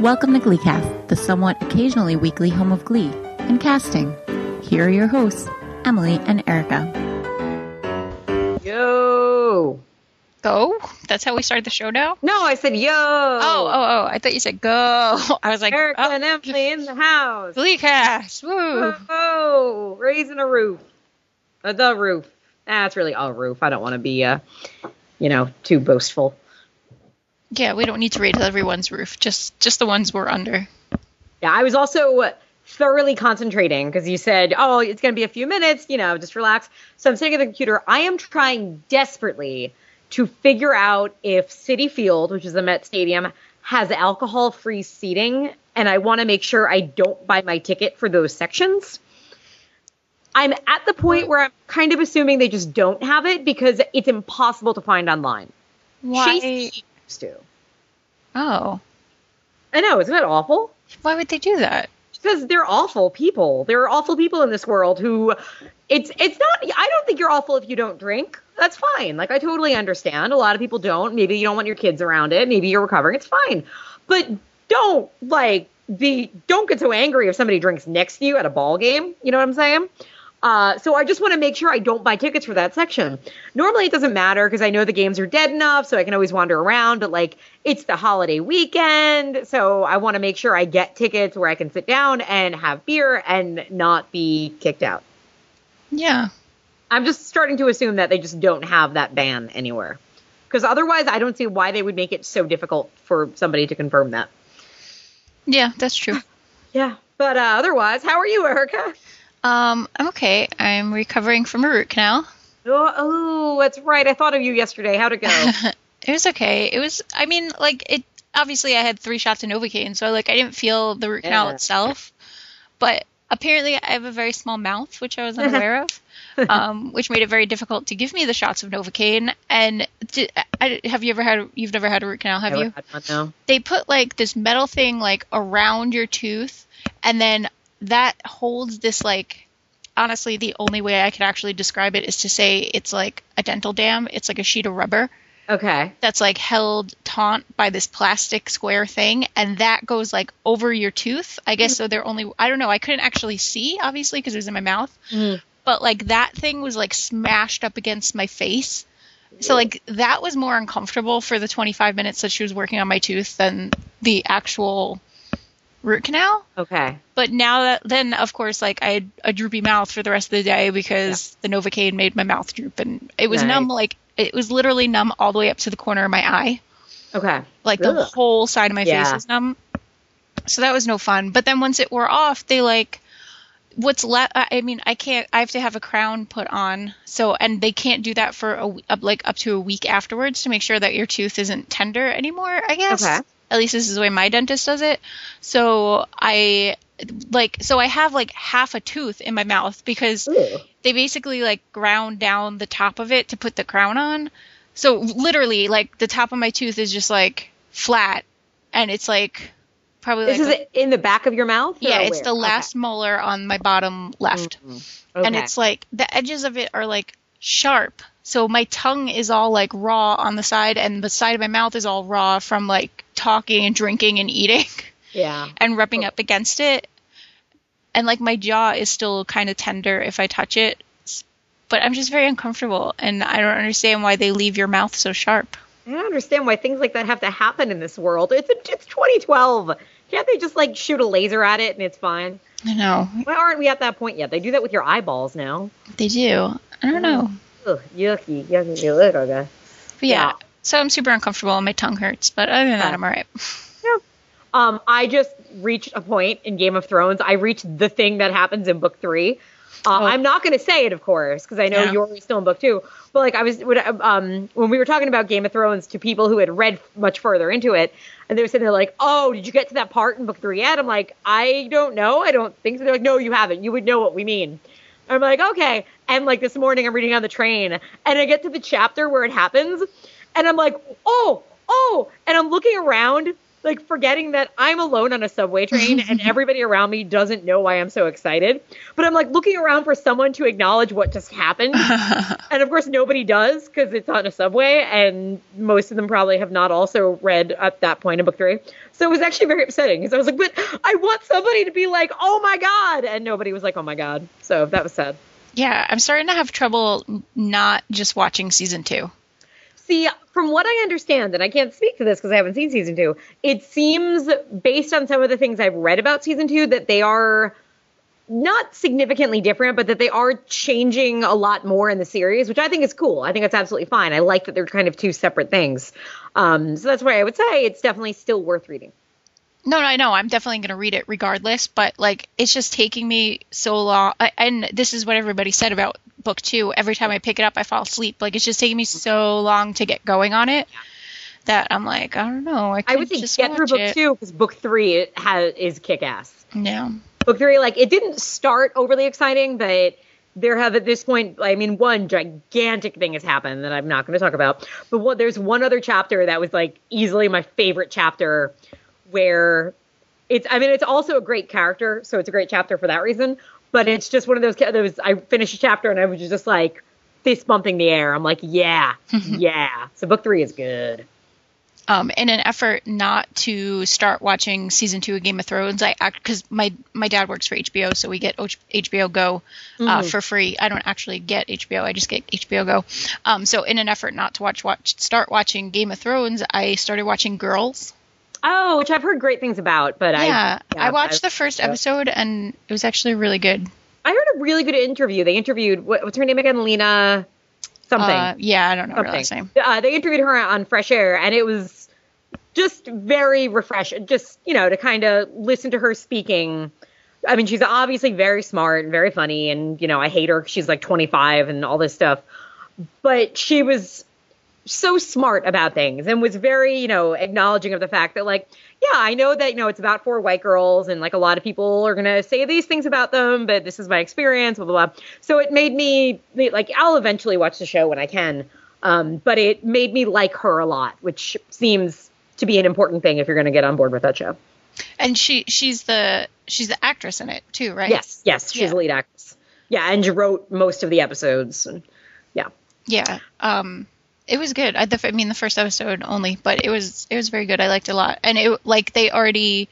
Welcome to GleeCast, the somewhat occasionally weekly home of Glee and casting. Here are your hosts, Emily and Erica. Yo. Go? That's how we started the show now? No, I said yo. Oh, oh, oh. I thought you said go. I was like, Erica oh, and Emily in the house. Gleecast. Woo. Oh, raising a roof. Uh, the roof. That's really a roof. I don't want to be, uh, you know, too boastful. Yeah, we don't need to raise everyone's roof. Just just the ones we're under. Yeah, I was also thoroughly concentrating because you said, oh, it's going to be a few minutes, you know, just relax. So I'm sitting at the computer. I am trying desperately to figure out if Citi Field, which is the Met Stadium, has alcohol free seating. And I want to make sure I don't buy my ticket for those sections. I'm at the point where I'm kind of assuming they just don't have it because it's impossible to find online. Why? Chase to. Oh. I know, isn't that awful? Why would they do that? because they're awful people. There are awful people in this world who it's it's not I don't think you're awful if you don't drink. That's fine. Like I totally understand. A lot of people don't. Maybe you don't want your kids around it. Maybe you're recovering. It's fine. But don't like be don't get so angry if somebody drinks next to you at a ball game. You know what I'm saying? Uh, so I just want to make sure I don't buy tickets for that section. Normally it doesn't matter because I know the games are dead enough, so I can always wander around. But like it's the holiday weekend, so I want to make sure I get tickets where I can sit down and have beer and not be kicked out. Yeah. I'm just starting to assume that they just don't have that ban anywhere. Because otherwise, I don't see why they would make it so difficult for somebody to confirm that. Yeah, that's true. Yeah. But uh, otherwise, how are you, Erica? Um, I'm okay. I'm recovering from a root canal. Oh, oh, that's right. I thought of you yesterday. How'd it go? it was okay. It was. I mean, like it. Obviously, I had three shots of Novocaine, so like I didn't feel the root canal Yeah. itself. But apparently, I have a very small mouth, which I was unaware of, um, which made it very difficult to give me the shots of Novocaine. And di I, have you ever had? You've never had a root canal, have you? had one, no. they put like this metal thing like around your tooth and then that holds this like honestly the only way i could actually describe it is to say it's like a dental dam. It's like a sheet of rubber Okay. that's like held taut by this plastic square thing and that goes like over your tooth i guess. So they're only i don't know. I couldn't actually see obviously because it was in my mouth. Mm. but like that thing was like smashed up against my face. So like that was more uncomfortable for the 25 minutes that she was working on my tooth than the actual root canal Okay. but now that then of course like i had a droopy mouth for the rest of the day because the novocaine made my mouth droop and it was Nice. numb like it was literally numb all the way up to the corner of my eye Okay. like the whole side of my face Yeah. was numb. So that was no fun. But then once it wore off, they like what's left. I mean, I can't. I have to have a crown put on. So and they can't do that for a up like up to a week afterwards to make sure that your tooth isn't tender anymore. I guess. Okay. At least this is the way my dentist does it. So I like so I have like half a tooth in my mouth because Ew. they basically like ground down the top of it to put the crown on. So literally, like the top of my tooth is just like flat, and it's like probably This like is in the back of your mouth? yeah, it's where? the last molar on my bottom left, mm-hmm. Okay. and it's like the edges of it are like sharp. So my tongue is all like raw on the side, and the side of my mouth is all raw from like talking and drinking and eating yeah. and rubbing up against it. And like my jaw is still kind of tender if I touch it. But I'm just very uncomfortable and I don't understand why they leave your mouth so sharp. I don't understand why things like that have to happen in this world. It's it's 2012. Can't they just like shoot a laser at it and it's fine? I know. Why aren't we at that point yet? They do that with your eyeballs now. They do. I don't know. Mm. Yucky, yucky, okay. But yeah. Yeah. So I'm super uncomfortable and my tongue hurts, but other than that I'm alright. Yeah. Um, I just reached a point in Game of Thrones. I reached the thing that happens in book three. Uh, Oh. I'm not going to say it, of course, because I know Yeah. you're still in book two. But like I was when, um, when we were talking about Game of Thrones to people who had read much further into it, and they were sitting there like, "Oh, did you get to that part in book three yet?" I'm like, "I don't know. I don't think so." They're like, "No, you haven't. You would know what we mean." I'm like, "Okay." And like this morning, I'm reading on the train, and I get to the chapter where it happens, and I'm like, "Oh, oh!" And I'm looking around, like forgetting that I'm alone on a subway train and everybody around me doesn't know why I'm so excited. But I'm like looking around for someone to acknowledge what just happened. and of course, nobody does because it's on a subway, and most of them probably have not also read at that point in book three. So it was actually very upsetting because I was like, but I want somebody to be like, oh my God. And nobody was like, oh my God. So that was sad. Yeah, I'm starting to have trouble not just watching season two. See, from what I understand, and I can't speak to this because I haven't seen season two, it seems based on some of the things I've read about season two that they are not significantly different, but that they are changing a lot more in the series, which I think is cool. I think that's absolutely fine. I like that they're kind of two separate things. Um, so that's why I would say it's definitely still worth reading. No, no, I know. I'm definitely going to read it regardless, but like it's just taking me so long. I, and this is what everybody said about book two. Every time I pick it up, I fall asleep. Like it's just taking me so long to get going on it that I'm like, I don't know. I, I would say get through book it. two because book three it has, is kick ass. Yeah. Book three, like it didn't start overly exciting, but there have at this point, I mean, one gigantic thing has happened that I'm not going to talk about. But what, there's one other chapter that was like easily my favorite chapter where it's I mean it's also a great character, so it's a great chapter for that reason. But it's just one of those those I finished a chapter and I was just like fist bumping the air. I'm like, yeah, yeah. So book three is good. Um, in an effort not to start watching season two of Game of Thrones, I act because my my dad works for HBO, so we get HBO Go uh, Mm. for free. I don't actually get HBO; I just get HBO Go. Um, so in an effort not to watch watch start watching Game of Thrones, I started watching Girls. Oh, which I've heard great things about, but yeah, I I watched the first yeah. episode and it was actually really good. I heard a really good interview. They interviewed what, what's her name again, Lena something. Uh, yeah, I don't know her something. last name. Uh, they interviewed her on Fresh Air, and it was just very refreshing. Just you know to kind of listen to her speaking. I mean, she's obviously very smart and very funny, and you know I hate her. She's like 25 and all this stuff, but she was so smart about things and was very you know acknowledging of the fact that like yeah i know that you know it's about four white girls and like a lot of people are gonna say these things about them but this is my experience blah blah blah so it made me like i'll eventually watch the show when i can um, but it made me like her a lot which seems to be an important thing if you're gonna get on board with that show And she she's the she's the actress in it too, right? yes yes she's Yeah. the lead actress yeah and she wrote most of the episodes and yeah Yeah. Um, it was good. I, the, I mean, the first episode only, but it was it was very good. I liked it a lot, and it like they already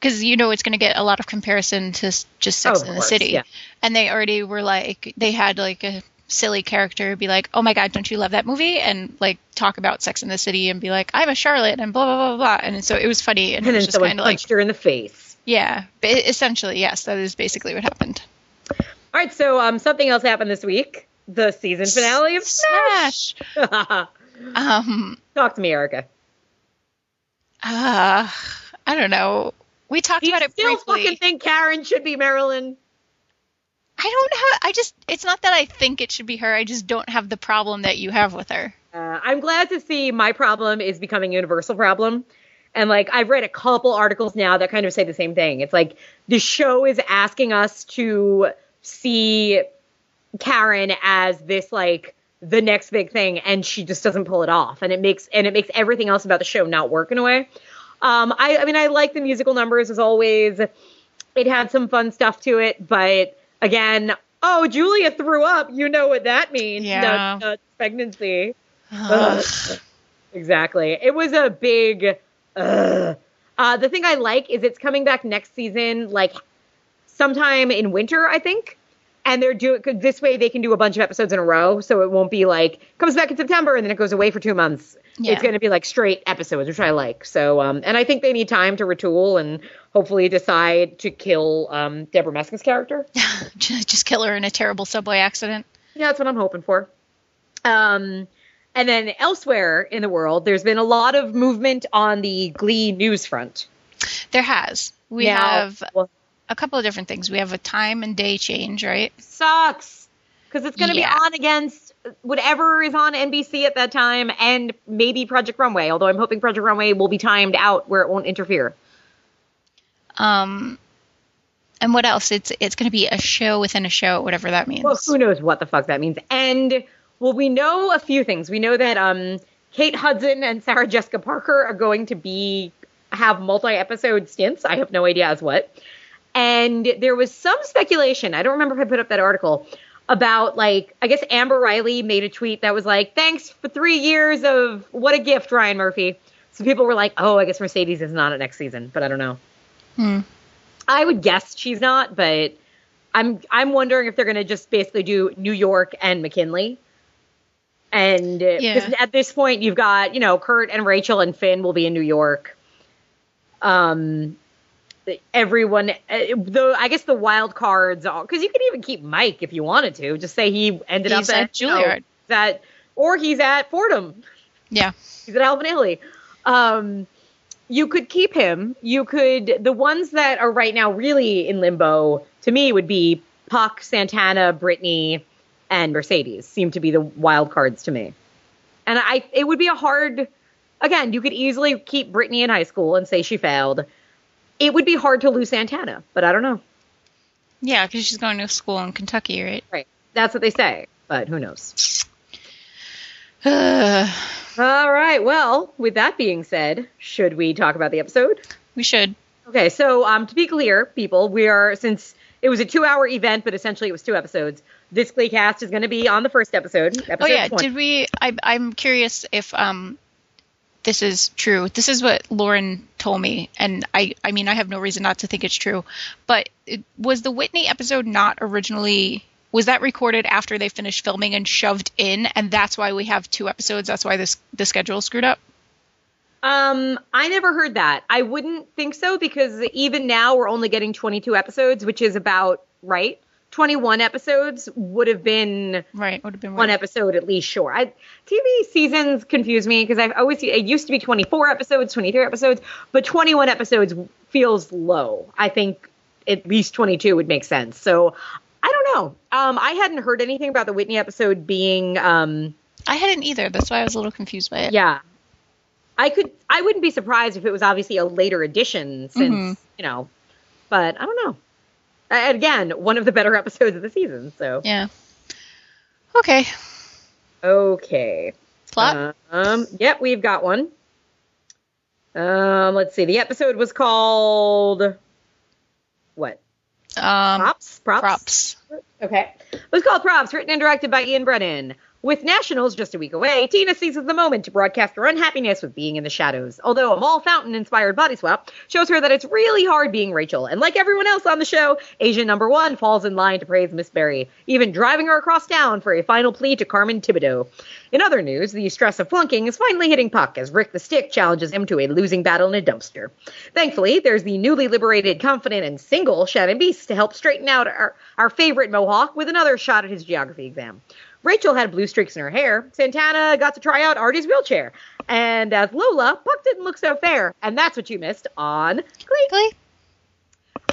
because you know it's going to get a lot of comparison to just Sex Oh, in the course, City, yeah. and they already were like they had like a silly character be like, "Oh my god, don't you love that movie?" and like talk about Sex in the City and be like, "I'm a Charlotte," and blah blah blah blah, blah. and so it was funny, and, and it then was just kind of like, punched her in the face yeah, essentially, yes, that is basically what happened. All right, so um, something else happened this week. The season finale of Smash. Smash. Um, Talk to me, Erica. uh, I don't know. We talked Do about it still briefly. fucking think Karen should be Marilyn? I don't have. I just. It's not that I think it should be her. I just don't have the problem that you have with her. Uh, I'm glad to see my problem is becoming a universal problem. And like I've read a couple articles now that kind of say the same thing. It's like the show is asking us to see Karen as this like the next big thing and she just doesn't pull it off and it makes and it makes everything else about the show not work in a way. Um I I mean I like the musical numbers as always. It had some fun stuff to it, but again, oh Julia threw up. You know what that means. Yeah. Pregnancy. Exactly. It was a big. Ugh. Uh, the thing I like is it's coming back next season, like sometime in winter, I think. And they're doing this way they can do a bunch of episodes in a row, so it won't be like comes back in September and then it goes away for two months. Yeah. It's going to be like straight episodes, which I like. So, um, and I think they need time to retool and hopefully decide to kill um, Debra Messing's character. just just kill her in a terrible subway accident. Yeah, that's what I'm hoping for. Um, and then elsewhere in the world, there's been a lot of movement on the Glee news front. There has. We Now- have well, a couple of different things. We have a time and day change, right? sucks because it's going to Yeah. be on against whatever is on NBC at that time, and maybe Project Runway. Although I'm hoping Project Runway will be timed out where it won't interfere. Um, and what else? It's it's going to be a show within a show, whatever that means. Well, who knows what the fuck that means? And well, we know a few things. We know that um, Kate Hudson and Sarah Jessica Parker are going to be have multi-episode stints. I have no idea as what. And there was some speculation. I don't remember if I put up that article about like I guess Amber Riley made a tweet that was like, "Thanks for three years of what a gift, Ryan Murphy." So people were like, "Oh, I guess Mercedes is not at next season," but I don't know. Hmm. I would guess she's not, but I'm I'm wondering if they're going to just basically do New York and McKinley. And uh, Yeah. at this point, you've got you know Kurt and Rachel and Finn will be in New York. Um, everyone, uh, the I guess the wild cards, all because you could even keep Mike if you wanted to. Just say he ended He's up at at Juilliard. that, or he's at Fordham. Yeah. He's at Alvin Ailey. Um, you could keep him. You could. The ones that are right now really in limbo to me would be Puck, Santana, Brittany, and Mercedes. Seem to be the wild cards to me. And I, it would be a hard. Again, you could easily keep Brittany in high school and say she failed. It would be hard to lose Santana, but I don't know. Yeah, because she's going to school in Kentucky, right? Right. That's what they say, but who knows? All right. Well, with that being said, should we talk about the episode? we should. Okay, so um, to be clear, people, we are since it was a two-hour event, but essentially it was two episodes. This Glee cast is going to be on the first episode. episode Oh yeah, 20. did we? I, I'm curious if um, this is true. This is what Lauren told me, and I, I mean, I have no reason not to think it's true. But it, was the Whitney episode not originally? Was that recorded after they finished filming and shoved in, and that's why we have two episodes? That's why this the schedule screwed up. Um, I never heard that. I wouldn't think so because even now we're only getting 22 episodes, which is about right. 21 episodes would have been Right, would have been one episode at least sure. I, TV seasons confuse me because I've always it used to be 24 episodes, 23 episodes, but 21 episodes feels low. I think at least 22 would make sense. So I don't know. Um, I hadn't heard anything about the Whitney episode being um, I hadn't either. That's why I was a little confused by it. yeah. I could I wouldn't be surprised if it was obviously a later edition since Mhm. you know, but I don't know. And again, one of the better episodes of the season. So Yeah. Okay. okay. Plot. Um, yep, we've got one. Um, let's see. The episode was called what? um, Props. Props. props. Okay. It was called Props, written and directed by Ian Brennan. With Nationals just a week away, Tina seizes the moment to broadcast her unhappiness with being in the shadows. Although a Mall Fountain inspired body swap shows her that it's really hard being Rachel. And like everyone else on the show, Asian number one falls in line to praise Miss Berry, even driving her across town for a final plea to Carmen Tibideaux. In other news, the stress of flunking is finally hitting Puck as Rick the Stick challenges him to a losing battle in a dumpster. Thankfully, there's the newly liberated, confident, and single Shannon Beiste to help straighten out our, our favorite Mohawk with another shot at his geography exam. Rachel had blue streaks in her hair. Santana got to try out Artie's wheelchair. And as Lola, Puck didn't look so fair. And that's what you missed on Glee. Glee.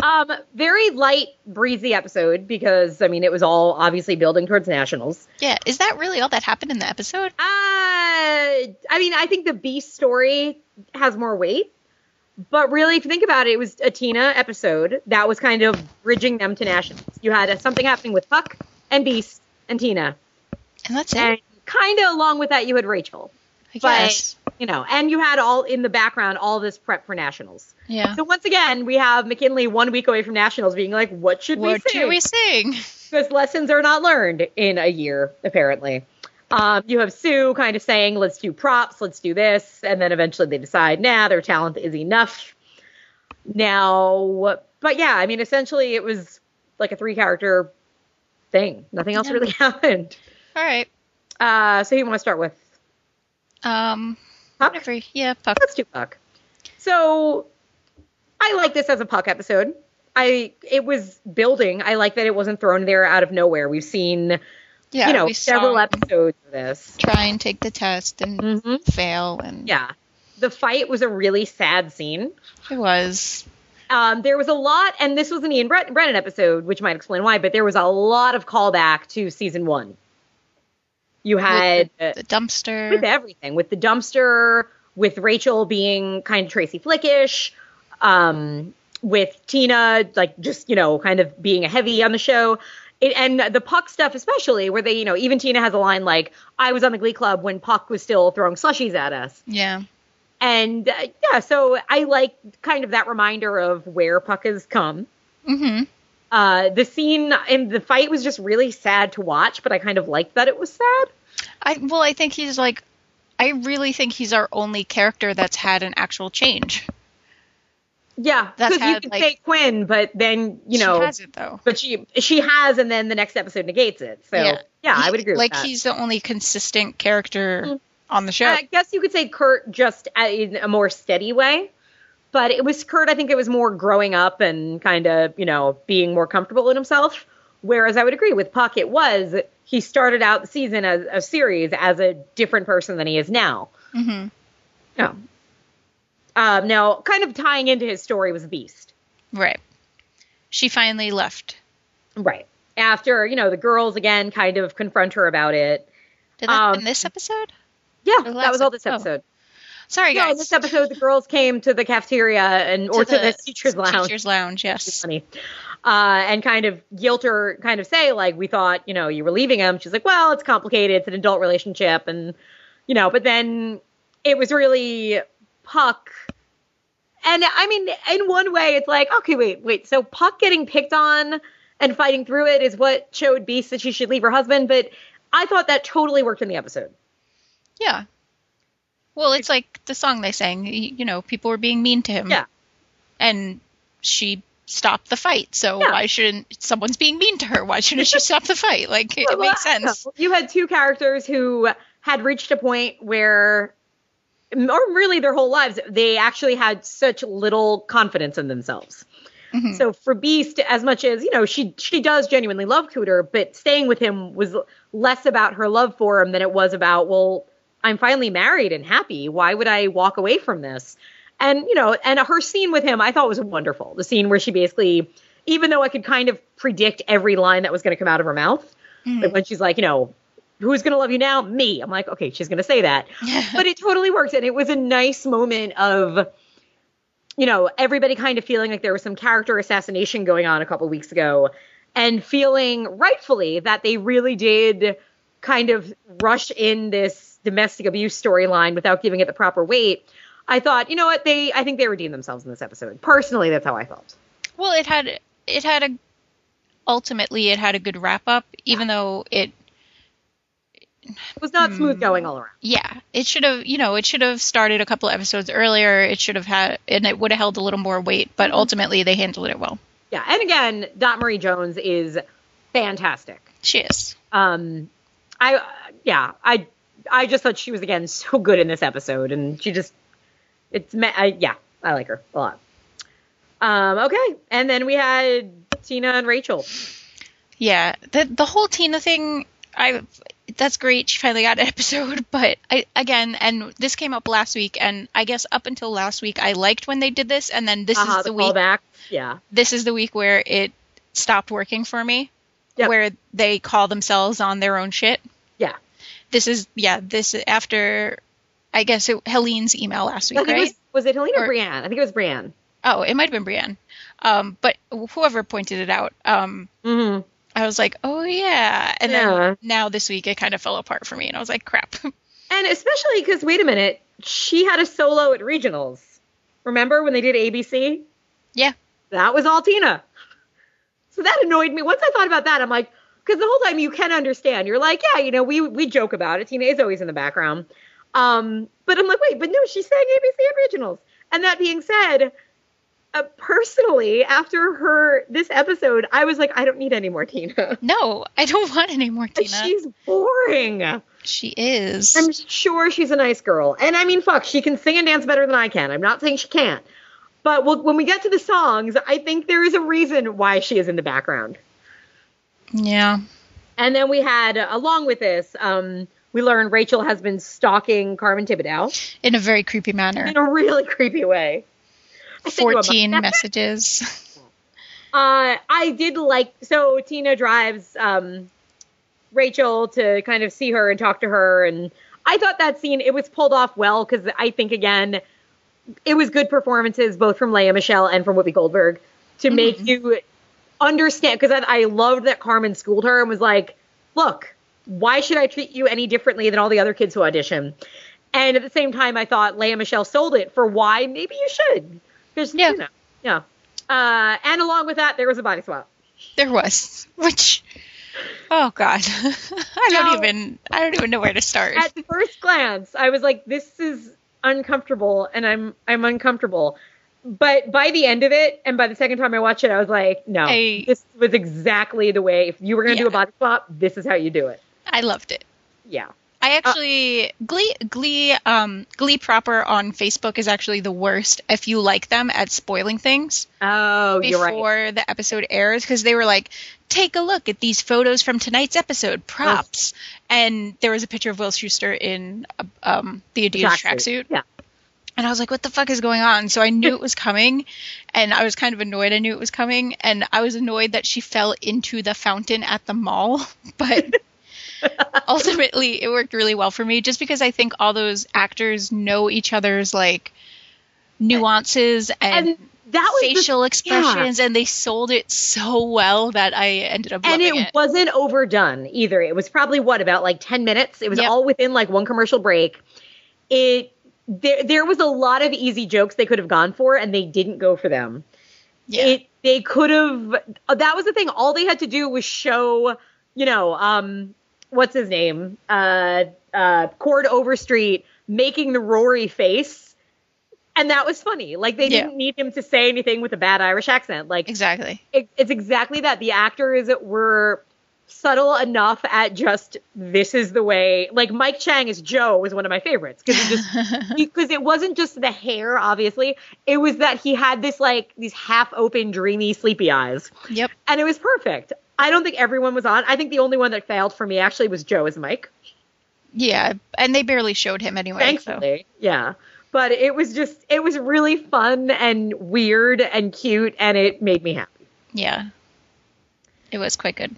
Um, very light, breezy episode because, I mean, it was all obviously building towards nationals. Yeah. Is that really all that happened in the episode? Uh, I mean, I think the Beiste story has more weight. But really, if you think about it, it was a Tina episode that was kind of bridging them to nationals. You had uh something happening with Puck and Beiste and Tina. And that's it. Kind of along with that, you had Rachel. I But, guess. you know, and you had all in the background all this prep for nationals. Yeah. So once again, we have McKinley one week away from nationals being like, what should What we say? do we sing? because lessons are not learned in a year, apparently. Um, you have Sue kind of saying, let's do props, let's do this. And then eventually they decide, nah, their talent is enough. Now, but yeah, I mean, essentially it was like a three character thing. Nothing else Yeah. really happened. All right. Uh, so you want to start with Um. Puck? Whatever. Yeah. Puck. Let's do Puck. So I like this as a Puck episode. I it was building. I like that it wasn't thrown there out of nowhere. We've seen Yeah. you know we several episodes of this. Try and take the test and Mhm. fail, and Yeah. The fight was a really sad scene. it was. Um, there was a lot, and this was an Ian Brennan episode, which might explain why, but there was a lot of callback to season one. You had the, the dumpster. with everything, with the dumpster, with Rachel being kind of Tracy Flickish, um, with Tina, like just, you know, kind of being a heavy on the show. It, and the Puck stuff, especially, where they, you know, even Tina has a line like, I was on the Glee Club when Puck was still throwing slushies at us. yeah. And uh, yeah, so I like kind of that reminder of where Puck has come. Mm-hmm. Uh, the scene in the fight was just really sad to watch, but I kind of liked that it was sad. I well, I think he's like, I really think he's our only character that's had an actual change. Yeah, That's because you could like- say Quinn, but then you know, she has it though. but she she has, and then the next episode negates it. So yeah, Yeah. I would agree. Like with that. he's the only consistent character Mhm. on the show. I guess you could say Kurt just in a more steady way. But it was Kurt, I think it was more growing up and kind of, you know, being more comfortable in himself. Whereas I would agree with Puck, it was he started out the season as a series as a different person than he is now. hmm Yeah. Um, now, kind of tying into his story was Beiste. Right. She finally left. Right. After, you know, the girls again kind of confront her about it. Did that Um, in this episode? Yeah, that was all this oh. episode. Sorry, Yeah, guys. in this episode, the girls came to the cafeteria and or to, the, teacher's lounge. Teacher's lounge, yes. funny. Uh, and kind of guilt her, kind of say, like, we thought, you know, you were leaving him. She's like, well, it's complicated. It's an adult relationship. And, you know, but then it was really Puck. And I mean, in one way, it's like, okay, wait, wait. So Puck getting picked on and fighting through it is what showed Beiste that she should leave her husband. But I thought that totally worked in the episode. Yeah. Well, it's like the song they sang. You know, people were being mean to him. Yeah. And she stopped the fight. So Yeah. why shouldn't someone's being mean to her? Why shouldn't she stop the fight? Like it, Well, makes sense. You had two characters who had reached a point where, or really their whole lives, they actually had such little confidence in themselves. Mhm. So for Beiste, as much as you know, she she does genuinely love Cooter, but staying with him was less about her love for him than it was about, well, I'm finally married and happy. Why would I walk away from this? And you know, and her scene with him, I thought was wonderful. The scene where she basically, even though I could kind of predict every line that was going to come out of her mouth, Mhm. like when she's like, you know, who's going to love you now? Me. I'm like, okay, she's going to say that. but it totally worked. And it was a nice moment of, you know, everybody kind of feeling like there was some character assassination going on a couple weeks ago and feeling rightfully that they really did kind of rush in this domestic abuse storyline without giving it the proper weight. I thought, you know what, they I think they redeemed themselves in this episode. Personally, that's how I felt. Well, it had it had a ultimately it had a good wrap up, even though it It was not smooth going all around. yeah it should have you know it should have started a couple episodes earlier. It should have had and it would have held a little more weight, but ultimately they handled it well. Yeah, and again, Dot Marie Jones is fantastic. She is. Um, I yeah, I I just thought she was again so good in this episode, and she just it's me- I, yeah, I like her a lot. Um, okay, and then we had Tina and Rachel. Yeah, the the whole Tina thing, I that's great. She finally got an episode, but I again, and this came up last week, and I guess up until last week, I liked when they did this, and then this uh is the, the week. callback. Yeah, This is the week where it stopped working for me, Yep. where they call themselves on their own shit. This is yeah. This after, I guess it, Helene's email last week, think it right? was was it Helene or, Or- Brienne? I think it was Brienne. Oh, it might have been Brienne. Um, but whoever pointed it out, um, Mm-hmm. I was like, oh yeah. And Yeah. then now this week it kind of fell apart for me, and I was like, crap. And especially because wait a minute, she had a solo at regionals. Remember when they did ABC? yeah. That was all Tina. So that annoyed me. Once I thought about that, I'm like, because the whole time you can understand. You're like, yeah, you know, we we joke about it. Tina is always in the background. Um, but I'm like, wait, but no, she's saying ABC originals. And that being said, uh, personally, after her this episode, I was like, I don't need any more Tina. No, I don't want any more Tina. She's boring. she is. I'm sure she's a nice girl. And I mean, fuck, she can sing and dance better than I can. I'm not saying she can't. But we'll, when we get to the songs, I think there is a reason why she is in the background. Yeah. And then we had, uh, along with this, um, we learned Rachel has been stalking Carmen Tibideaux In a very creepy manner. in a really creepy way. I sent you a 14 messages. Uh, I did like so Tina drives um, Rachel to kind of see her and talk to her, and I thought that scene it was pulled off well because I think again it was good performances both from Lea Michele and from Whoopi Goldberg to make you understand because I, I loved that Carmen schooled her and was like, "Look, why should I treat you any differently than all the other kids who audition?" And at the same time, I thought Lea Michele sold it for why maybe you should. Because, Yeah. you know, yeah. Uh, and along with that, there was a body swap. There was, which, oh god, I don't even, I don't even know where to start. At first glance, I was like, this is uncomfortable and I'm I'm uncomfortable. But by the end of it, and by the second time I watched it, I was like, no, I- this was exactly the way. If you were going to do a body swap, this is how you do it. I loved it. Yeah. I actually Glee Glee um Glee proper on Facebook is actually the worst if you like them at spoiling things Oh, you're before right. the episode airs because they were like take a look at these photos from tonight's episode props and there was a picture of Will Schuester in uh, um the Adidas tracksuit Yeah. And I was like what the fuck is going on so I knew it was coming and I was kind of annoyed I knew it was coming and I was annoyed that she fell into the fountain at the mall but ultimately it worked really well for me just because I think all those actors know each other's like nuances and, And that was the- facial yeah. expressions and they sold it so well that I ended up and it, it. wasn't overdone either. It was probably what about like ten minutes. It was Yep. all within like one commercial break. It there there was a lot of easy jokes they could have gone for, and they didn't go for them. yeah. It they could have. That was the thing. All they had to do was show, you know, um, what's his name, uh, uh, Chord Overstreet making the Rory face. And that was funny. Like they Yeah. didn't need him to say anything with a bad Irish accent. Like exactly. it, it's exactly that. The actors were subtle enough at just this is the way. Like Mike Chang as Joe was one of my favorites because it just because it wasn't just the hair. Obviously, it was that he had this like these half open, dreamy, sleepy eyes, Yep. and it was perfect. I don't think everyone was on. I think the only one that failed for me actually was Joe as Mike. Yeah, and they barely showed him anyway. so- Thankfully, yeah. But it was just it was really fun and weird and cute, and it made me happy. Yeah. It was quite good.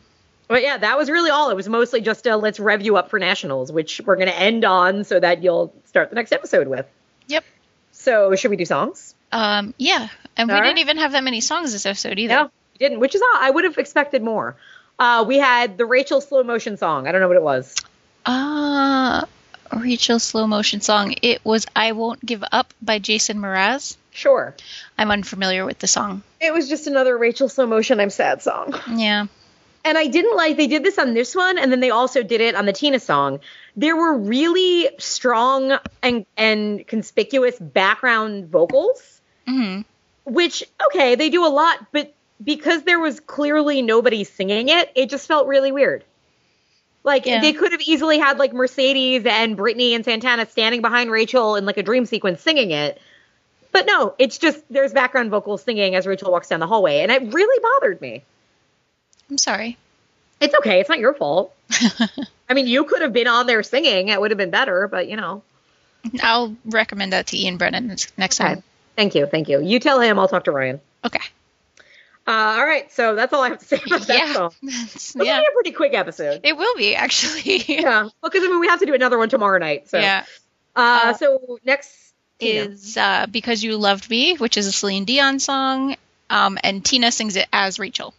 But yeah, that was really all. It was mostly just a let's rev you up for nationals, which we're going to end on so that you'll start the next episode with. Yep. So, should we do songs? Um yeah, and we All didn't even have that many songs this episode either. No, we didn't, which is odd. I would have expected more. Uh, we had the Rachel slow motion song. I don't know what it was. Uh Rachel slow motion song. It was I Won't Give Up by Jason Mraz. Sure. I'm unfamiliar with the song. It was just another Rachel slow motion I'm sad song. Yeah. And I didn't like they did this on this one and then they also did it on the Tina song. There were really strong and and conspicuous background vocals. hmm which okay they do a lot but because there was clearly nobody singing it it just felt really weird like Yeah. they could have easily had like mercedes and brittany and santana standing behind rachel in like a dream sequence singing it but no it's just there's background vocals singing as rachel walks down the hallway and it really bothered me I'm sorry. it's okay it's not your fault i mean you could have been on there singing it would have been better but you know I'll recommend that to Ian Brennan next- okay. time. thank you thank you you tell him i'll talk to ryan Okay. uh, all right so that's all i have to say about that Yeah. song will yeah. be a pretty quick episode. It will be actually. Yeah, because I mean we have to do another one tomorrow night. So, yeah. uh, Uh, so next Is uh, Because You Loved Me, which is a Celine Dion song. Um, and Tina sings it as Rachel.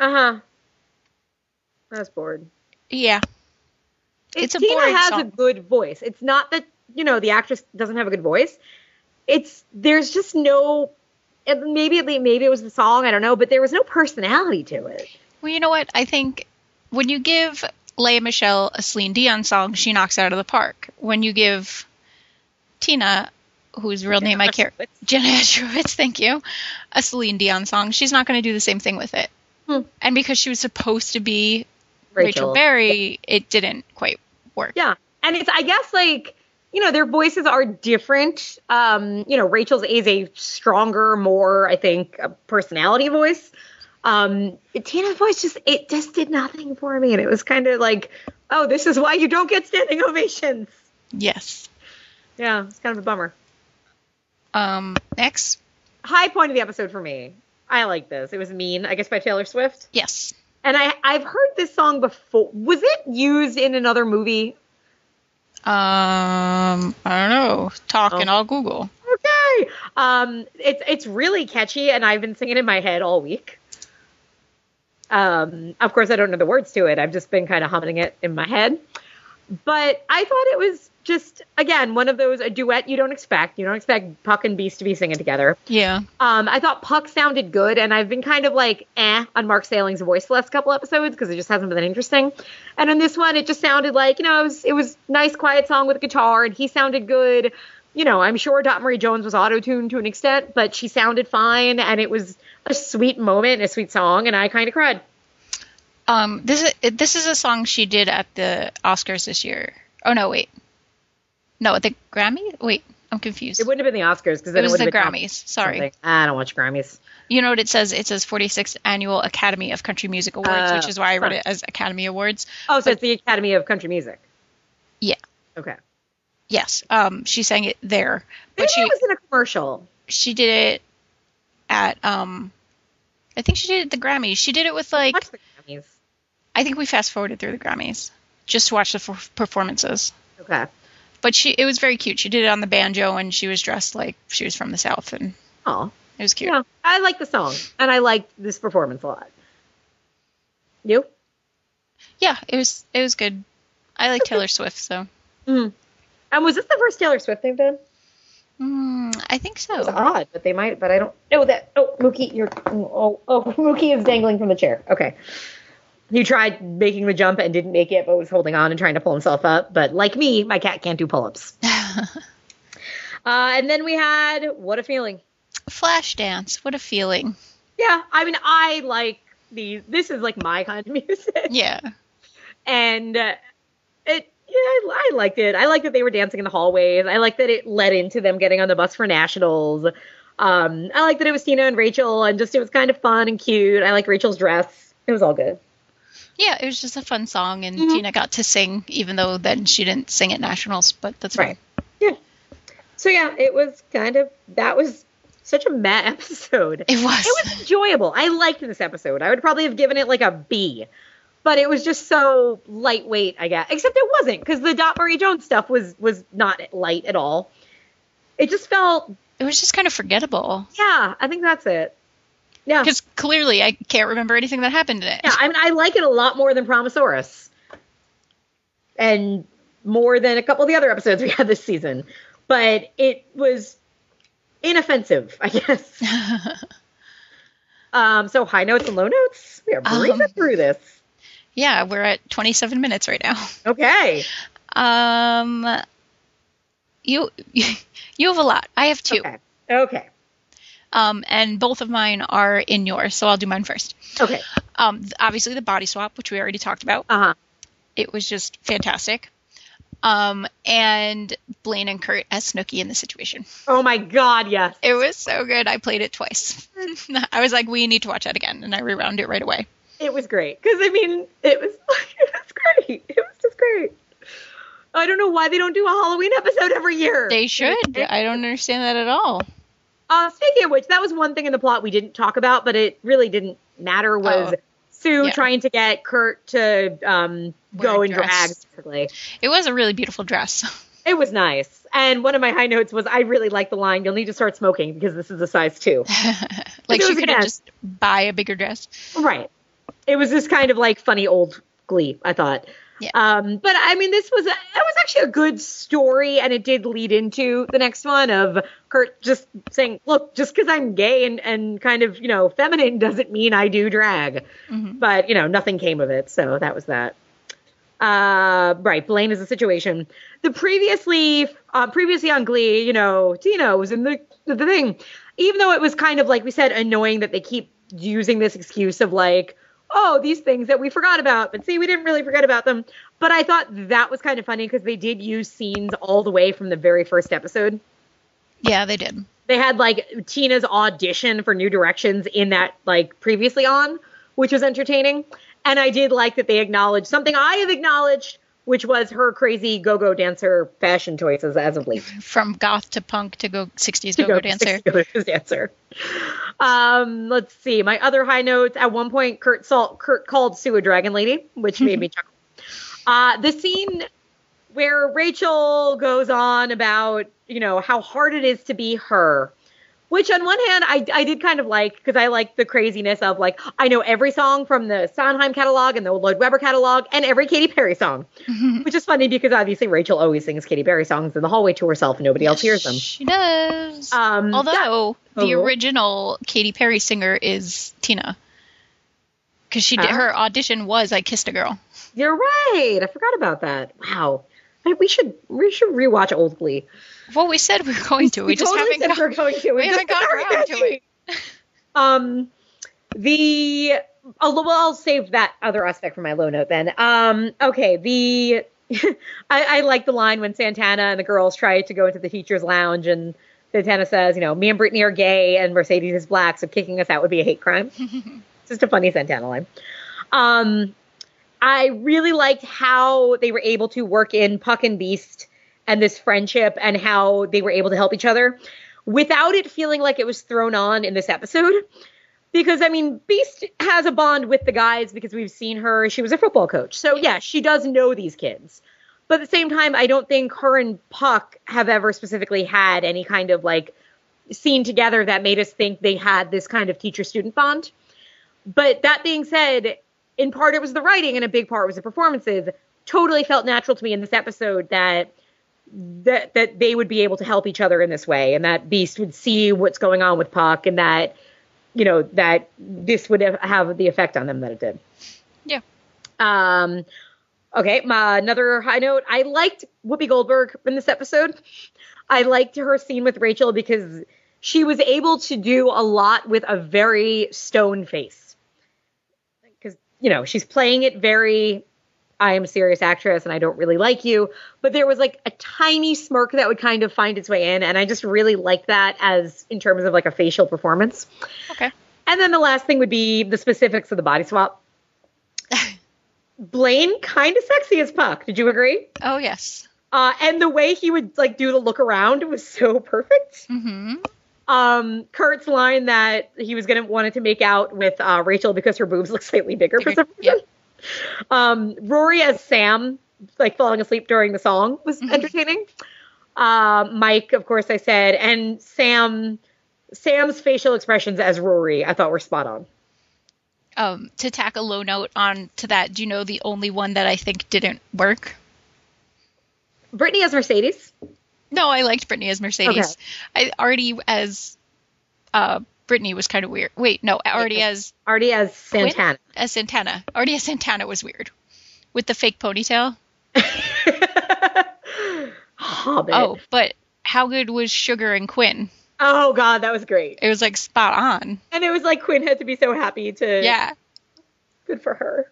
Uh huh. I was bored. Yeah. It- It's a Tina boring has a good voice. It's not that you know the actress doesn't have a good voice. It's there's just no. Maybe maybe it was the song. I don't know, but there was no personality to it. Well, you know what? I think when you give Lea Michele a Celine Dion song, she knocks it out of the park. When you give Tina, whose real name I care, Jenna Ushkowitz, thank you, a Celine Dion song, she's not going to do the same thing with it. Hmm. And because she was supposed to be Rachel, Berry, it didn't quite work. Yeah. And it's, I guess, like, you know, their voices are different. Um, you know, Rachel's is a stronger, more, I think, a personality voice. Um, Tina's voice just, it just did nothing for me. And it was kind of like, oh, this is why you don't get standing ovations. Yes. Yeah, it's kind of a bummer. Um, next, High point of the episode for me. I like this. It was Mean, I guess, by Taylor Swift. yes. And I, I've heard this song before. Was it used in another movie? Um, I don't know. Talk and Oh. I'll Google. okay. Um, it's it's really catchy, and I've been singing it in my head all week. Um, of course, I don't know the words to it. I've just been kind of humming it in my head. But I thought it was just again one of those a duet you don't expect. You don't expect Puck and Beiste to be singing together. Yeah. Um, I thought Puck sounded good, and I've been kind of like eh on Mark Salling's voice the last couple episodes because it just hasn't been interesting. And in this one, it just sounded like you know it was it was nice quiet song with a guitar, and he sounded good. You know, I'm sure Dot Marie Jones was auto tuned to an extent, but she sounded fine, and it was a sweet moment, a sweet song, and I kind of cried. Um, this is this is a song she did at the Oscars this year. Oh no, wait. No, at the Grammy. Wait, I'm confused. It wouldn't have been the Oscars because It it, was would the Grammys. Sorry. I don't watch Grammys. You know what it says? It says 46th Annual Academy of Country Music Awards, Uh, which is why I read it as Academy Awards. Oh, so But- it's the Academy of Country Music. Yeah. Okay. Yes. Um, she sang it there, Maybe but she it was in a commercial. she did it at um, I think she did it at the Grammys. She did it with like Watch the Grammys. I think we fast forwarded through the Grammys just to watch the f- performances. Okay. But she it was very cute. She did it on the banjo and she was dressed like she was from the South and Oh, it was cute. yeah. I like the song, and I liked this performance a lot. You? Yeah, it was it was good. I like Taylor Swift, so Mm. And was this the first Taylor Swift they've done? mm, I think so. It's odd, but they might. But I don't know that. Oh, Mookie, you're. Oh, oh, Mookie is dangling from the chair. Okay. He tried making the jump and didn't make it, but was holding on and trying to pull himself up. But like me, my cat can't do pull-ups. Uh, and then we had what a feeling. Flash dance, what a feeling. Yeah, I mean, I like these. This is like my kind of music, Yeah. and uh, it. Yeah, I, I liked it. I liked that they were dancing in the hallways. I liked that it led into them getting on the bus for nationals. Um, I liked that it was Tina and Rachel, and just it was kind of fun and cute. I like Rachel's dress. It was all good. Yeah, it was just a fun song and Mhm. Tina got to sing even though then she didn't sing at nationals, but that's fine. Right. Yeah. So yeah, it was kind of that was such a meh episode. It was. It was enjoyable. I liked this episode. I would probably have given it like a B. But it was just so lightweight, I guess. Except it wasn't, because the Dot Marie Jones stuff was was not light at all. It just felt It was just kind of forgettable. yeah, I think that's it. Yeah. Because clearly I can't remember anything that happened in it. Yeah, I mean I like it a lot more than Prom-asaurus. And more than a couple of the other episodes we had this season. But it was inoffensive, I guess. Um, so high notes and low notes. We are breezing Um, through this. yeah, we're at 27 minutes right now. Okay. Um, you you have a lot. I have two. Okay. Okay. Um, and both of mine are in yours, so I'll do mine first. Okay. Um, obviously the body swap, which we already talked about. Uh huh. It was just fantastic. Um, and Blaine and Kurt as Snooki in the situation. Oh my God, yes. It was so good. I played it twice. I was like, we need to watch that again, and I rewound it right away. It was great because I mean, it was it was great. It was just great. I don't know why they don't do a Halloween episode every year. They should. I don't understand that at all. Uh, speaking of which, that was one thing in the plot we didn't talk about, but it really didn't matter. Was Oh. Sue Yeah. trying to get Kurt to um, go in drag? Basically, It was a really beautiful dress. it was nice. And one of my high notes was, I really like the line, "You'll need to start smoking because this is a size two. like she could have just buy a bigger dress. Right. It was this kind of like funny old Glee, I thought. Yeah. Um, but I mean, this was a, it was actually a good story, and it did lead into the next one of Kurt just saying, "Look, just because I'm gay and and kind of you know feminine doesn't mean I do drag." Mhm. But you know, nothing came of it, so that was that. Uh, right. Blaine is the situation. The previously, uh, previously on Glee, you know, Tina was in the the thing. Even though it was kind of like we said, annoying that they keep using this excuse of like, oh, these things that we forgot about, but see, we didn't really forget about them. But I thought that was kind of funny because they did use scenes all the way from the very first episode. Yeah, they did. They had like Tina's audition for New Directions in that like previously on, which was entertaining. And I did like that they acknowledged something I have acknowledged, which was her crazy go-go dancer fashion choices as of late. From goth to punk to go 60s to go-go go dancer. Go-go dancer. Um, let's see. My other high notes. At one point, Kurt Salt Kurt called Sue a dragon lady, which made me chuckle. Uh, the scene where Rachel goes on about you know how hard it is to be her Which on one hand, I, I did kind of like because I like the craziness of like I know every song from the Sondheim catalog and the Lloyd Webber catalog and every Katy Perry song, which is funny because obviously Rachel always sings Katy Perry songs in the hallway to herself and nobody else hears them. She does. Um, Although the Oh. original Katy Perry singer is Tina, because she did her audition was "I Kissed a Girl." You're right. I forgot about that. Wow. I- We should we should rewatch Old Glee. Well, we said we were going to. We, just totally haven't. said got- we're going to. we It haven't got around to it. Um, the well, I'll save that other aspect for my low note then. Um, okay, the I, I like the line when Santana and the girls try to go into the teachers' lounge and Santana says, you know, me and Brittany are gay and Mercedes is black, so kicking us out would be a hate crime. it's just a funny Santana line. Um, I really liked how they were able to work in Puck and Beiste and this friendship and how they were able to help each other without it feeling like it was thrown on in this episode. Because I mean, Beiste has a bond with the guys because we've seen her. She was a football coach. So yeah, she does know these kids. But at the same time, I don't think her and Puck have ever specifically had any kind of like scene together that made us think they had this kind of teacher student bond. But that being said, in part it was the writing and a big part was the performances. Totally felt natural to me in this episode that that that they would be able to help each other in this way and that Beiste would see what's going on with Puck and that you know that this would have- the effect on them that it did. Yeah. Um okay, my another high note, I liked Whoopi Goldberg in this episode. I liked her scene with Rachel because she was able to do a lot with a very stone face. Cuz you know, she's playing it very I am a serious actress and I don't really like you. But there was like a tiny smirk that would kind of find its way in. And I just really liked that as in terms of like a facial performance. Okay. And then the last thing would be the specifics of the body swap. Blaine, kind of sexy as Puck. Did you agree? Oh yes. Uh, and the way he would like do the look around was so perfect. Mm-hmm. Um, Kurt's line that he was gonna wanted to make out with uh, Rachel because her boobs look slightly bigger for some reason. Um, Rory as Sam, like falling asleep during the song, was entertaining. Uh, Mike, of course, I said, and Sam, Sam's facial expressions as Rory, I thought were spot on. Um, to tack a low note on to that, do you know the only one that I think didn't work? Brittany as Mercedes. No, I liked Brittany as Mercedes. I already as uh Brittany was kind of weird. Wait, no, already as Artie as Quinn? Santana. as Santana. Already as Santana was weird. With the fake ponytail. Hobbit. Oh, but how good was Sugar and Quinn? Oh god, that was great. It was like spot on. And it was like Quinn had to be so happy to. Yeah. Good for her.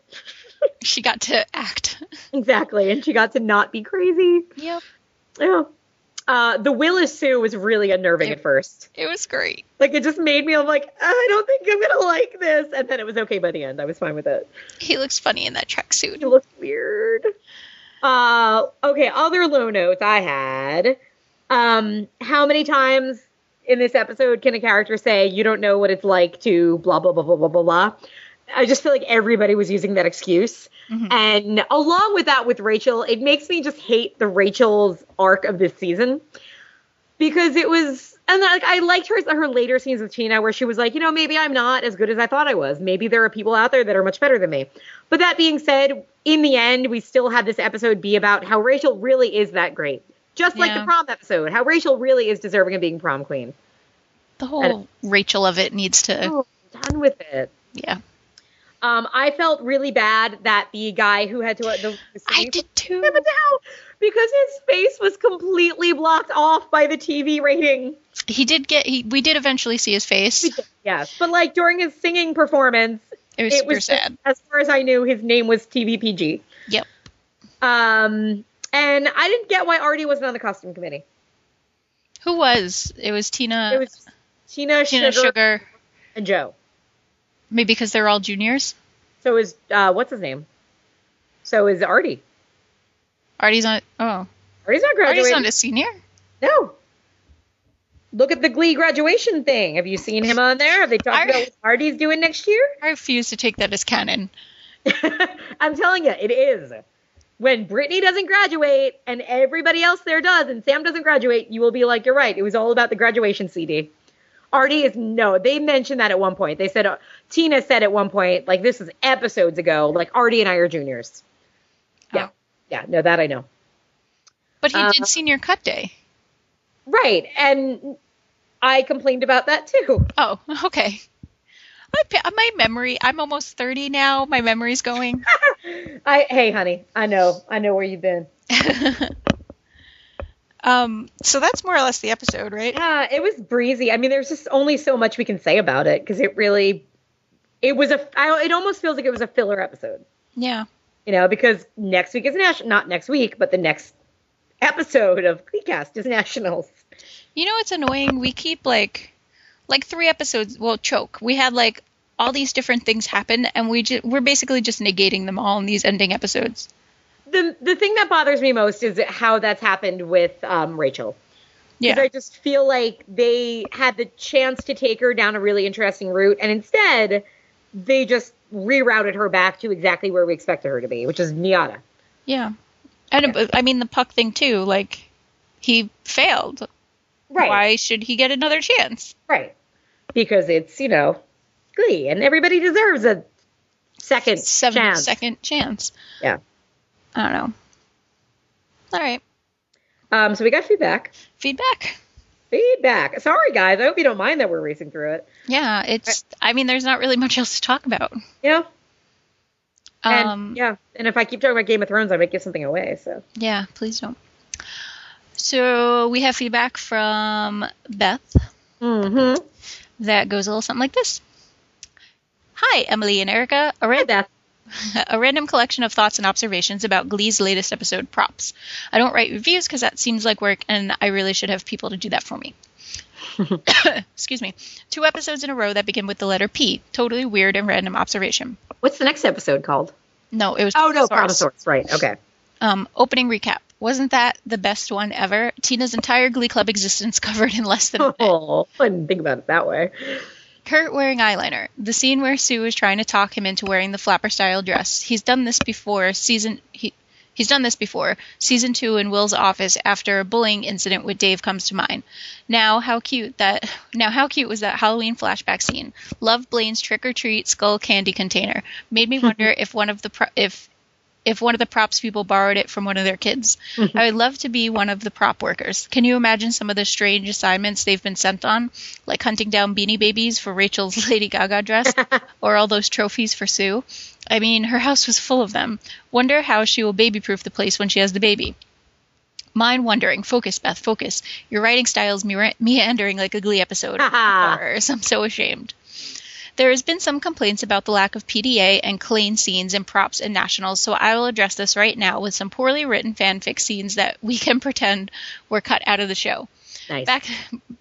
She got to act. Exactly, and she got to not be crazy. Yep. Yeah. Uh, the Willis Sue was really unnerving at first. It was great. Like it just made me. I'm like, I don't think I'm gonna like this, and then it was okay by the end. I was fine with it. He looks funny in that tracksuit. He looks weird. Uh, okay. Other low notes I had. Um, how many times in this episode can a character say you don't know what it's like to blah blah blah blah blah blah blah? I just feel like everybody was using that excuse. Mm-hmm. And along with that, with Rachel, it makes me just hate the Rachel's arc of this season because it was, and like I liked her her later scenes with Tina where she was like, you know, maybe I'm not as good as I thought I was. Maybe there are people out there that are much better than me. But that being said, in the end, we still had this episode be about how Rachel really is that great. Just like Yeah. the prom episode, how Rachel really is deserving of being prom queen. The whole Rachel of it needs to. Oh, done with it. Yeah. Um, I felt really bad that the guy who had to uh, the, the I did too. because his face was completely blocked off by the TV rating. He did get. He, we did eventually see his face. Yes, but like during his singing performance, It was it super was just- sad. as far as I knew, his name was TVPG. Yep. Um, and I didn't get why Artie wasn't on the costume committee. Who was? It was Tina. It was Tina, Tina Sugar, Sugar. and Joe. Maybe because they're all juniors. So is uh, what's his name? So is Artie. Artie's not. Oh, Artie's not graduating. Artie's not a senior. No. Look at the Glee graduation thing. Have you seen him on there? Have they talked I- about what Artie's doing next year? I refuse to take that as canon. I'm telling you, it is. When Brittany doesn't graduate and everybody else there does, and Sam doesn't graduate, you will be like, you're right. It was all about the graduation CD. Artie is no. They mentioned that at one point. They said uh, Tina said at one point, like this is episodes ago, like Artie and I are juniors. Yeah, Oh. yeah, no, that I know. But he Uh, did senior cut day. Right, and I complained about that too. Oh, okay. My, my memory, I'm almost 30 now. My memory's going. I hey, honey, I know, I know where you've been. um, so that's more or less the episode, right? Yeah, it was breezy. I mean, there's just only so much we can say about it because it really, it was a. I, it almost feels like it was a filler episode. Yeah. You know, because next week is national, not next week, but the next episode of Gleecast is nationals. You know what's annoying? We keep like, like three episodes. Well, choke. We had like all these different things happen, and we ju- we're basically just negating them all in these ending episodes. The the thing that bothers me most is how that's happened with um, Rachel. Because Yeah. I just feel like they had the chance to take her down a really interesting route, and instead they just rerouted her back to exactly where we expected her to be, which is NYADA. Yeah. And uh, I mean the puck thing too. Like, he failed. Right. Why should he get another chance? Right. Because it's, you know, Glee, and everybody deserves a second Seven chance. second chance. Yeah. I don't know. All right. Um, so we got feedback. Feedback. Feedback. Sorry, guys. I hope you don't mind that we're racing through it. Yeah, it's. I mean, there's not really much else to talk about. Yeah. And, Um, yeah. And if I keep talking about Game of Thrones, I might give something away. So Yeah, please don't. So we have feedback from Beth mm-hmm. that goes a little something like this. Hi, Emily and Erica. A, Hi, Beth. a random collection of thoughts and observations about Glee's latest episode, Props. I don't write reviews because that seems like work, and I really should have people to do that for me. Excuse me. Two episodes in a row that begin with the letter P. Totally weird and random observation. What's the next episode called? No, it was. Oh, no, Prom-asaurus. Prom-asaurus. Right. Okay. Um, opening recap. Wasn't that the best one ever? Tina's entire Glee Club existence covered in less than a minute. Oh, I didn't think about it that way. Kurt wearing eyeliner. The scene where Sue is trying to talk him into wearing the flapper style dress. He's done this before. Season he he's done this before. Season two in Will's office after a bullying incident with Dave comes to mind. Now how cute that now how cute was that Halloween flashback scene? Love Blaine's trick or treat skull candy container. Made me wonder if one of the pro- if if one of the props people borrowed it from one of their kids. Mm-hmm. I would love to be one of the prop workers. Can you imagine some of the strange assignments they've been sent on? Like hunting down beanie babies for Rachel's Lady Gaga dress, or all those trophies for Sue? I mean, her house was full of them. Wonder how she will baby proof the place when she has the baby. Mind wandering. Focus, Beth, focus. Your writing style is me- meandering like a Glee episode. Horrors. I'm so ashamed. There has been some complaints about the lack of PDA and Klaine scenes in props and nationals, so I will address this right now with some poorly written fanfic scenes that we can pretend were cut out of the show. Nice. Back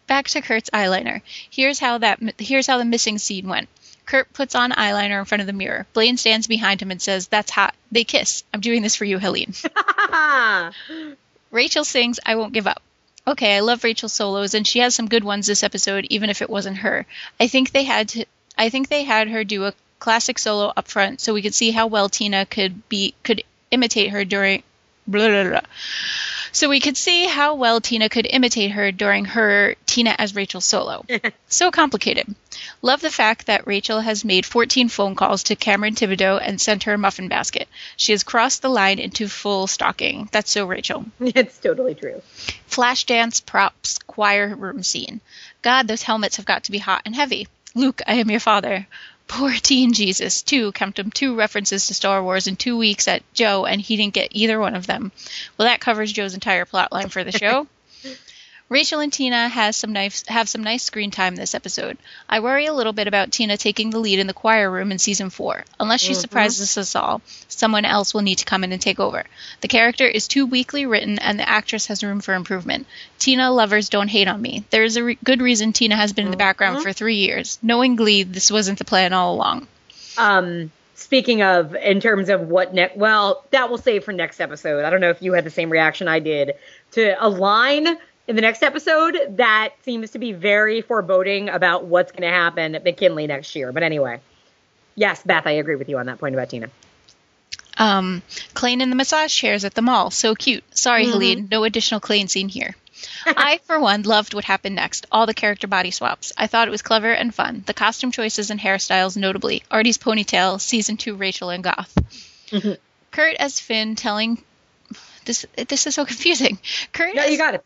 back to Kurt's eyeliner. Here's how that here's how the missing scene went. Kurt puts on eyeliner in front of the mirror. Blaine stands behind him and says, "That's hot." They kiss. I'm doing this for you, Helene. Rachel sings I Won't Give Up. Okay, I love Rachel's solos and she has some good ones this episode even if it wasn't her. I think they had to I think they had her do a classic solo up front so we could see how well Tina could be could imitate her during blah, blah, blah. So we could see how well Tina could imitate her during her Tina as Rachel solo. so complicated. Love the fact that Rachel has made 14 phone calls to Carmen Tibideaux and sent her a muffin basket. She has crossed the line into full stalking. That's so Rachel. it's totally true. Flash dance props choir room scene. God, those helmets have got to be hot and heavy. Luke, I am your father. Poor teen Jesus. Two, count 'em, two references to Star Wars in two weeks at Joe, and he didn't get either one of them. Well, that covers Joe's entire plot line for the show. Rachel and Tina has some nice have some nice screen time this episode. I worry a little bit about Tina taking the lead in the choir room in season four. Unless she surprises us all, someone else will need to come in and take over. The character is too weakly written, and the actress has room for improvement. Tina lovers don't hate on me. There is a re- good reason Tina has been in the background for three years. Knowing Glee, this wasn't the plan all along. Um, speaking of, in terms of what next, well, that will save for next episode. I don't know if you had the same reaction I did to a line in the next episode that seems to be very foreboding about what's going to happen at McKinley next year. But anyway, yes, Beth, I agree with you on that point about Tina. Um, Klaine in the massage chairs at the mall. So cute. Sorry, Helene. No additional Klaine scene here. I, for one, loved what happened next. All the character body swaps. I thought it was clever and fun. The costume choices and hairstyles, notably Artie's ponytail, season two Rachel and Goth. Kurt as Finn telling this this is so confusing. Kurt No, as, you got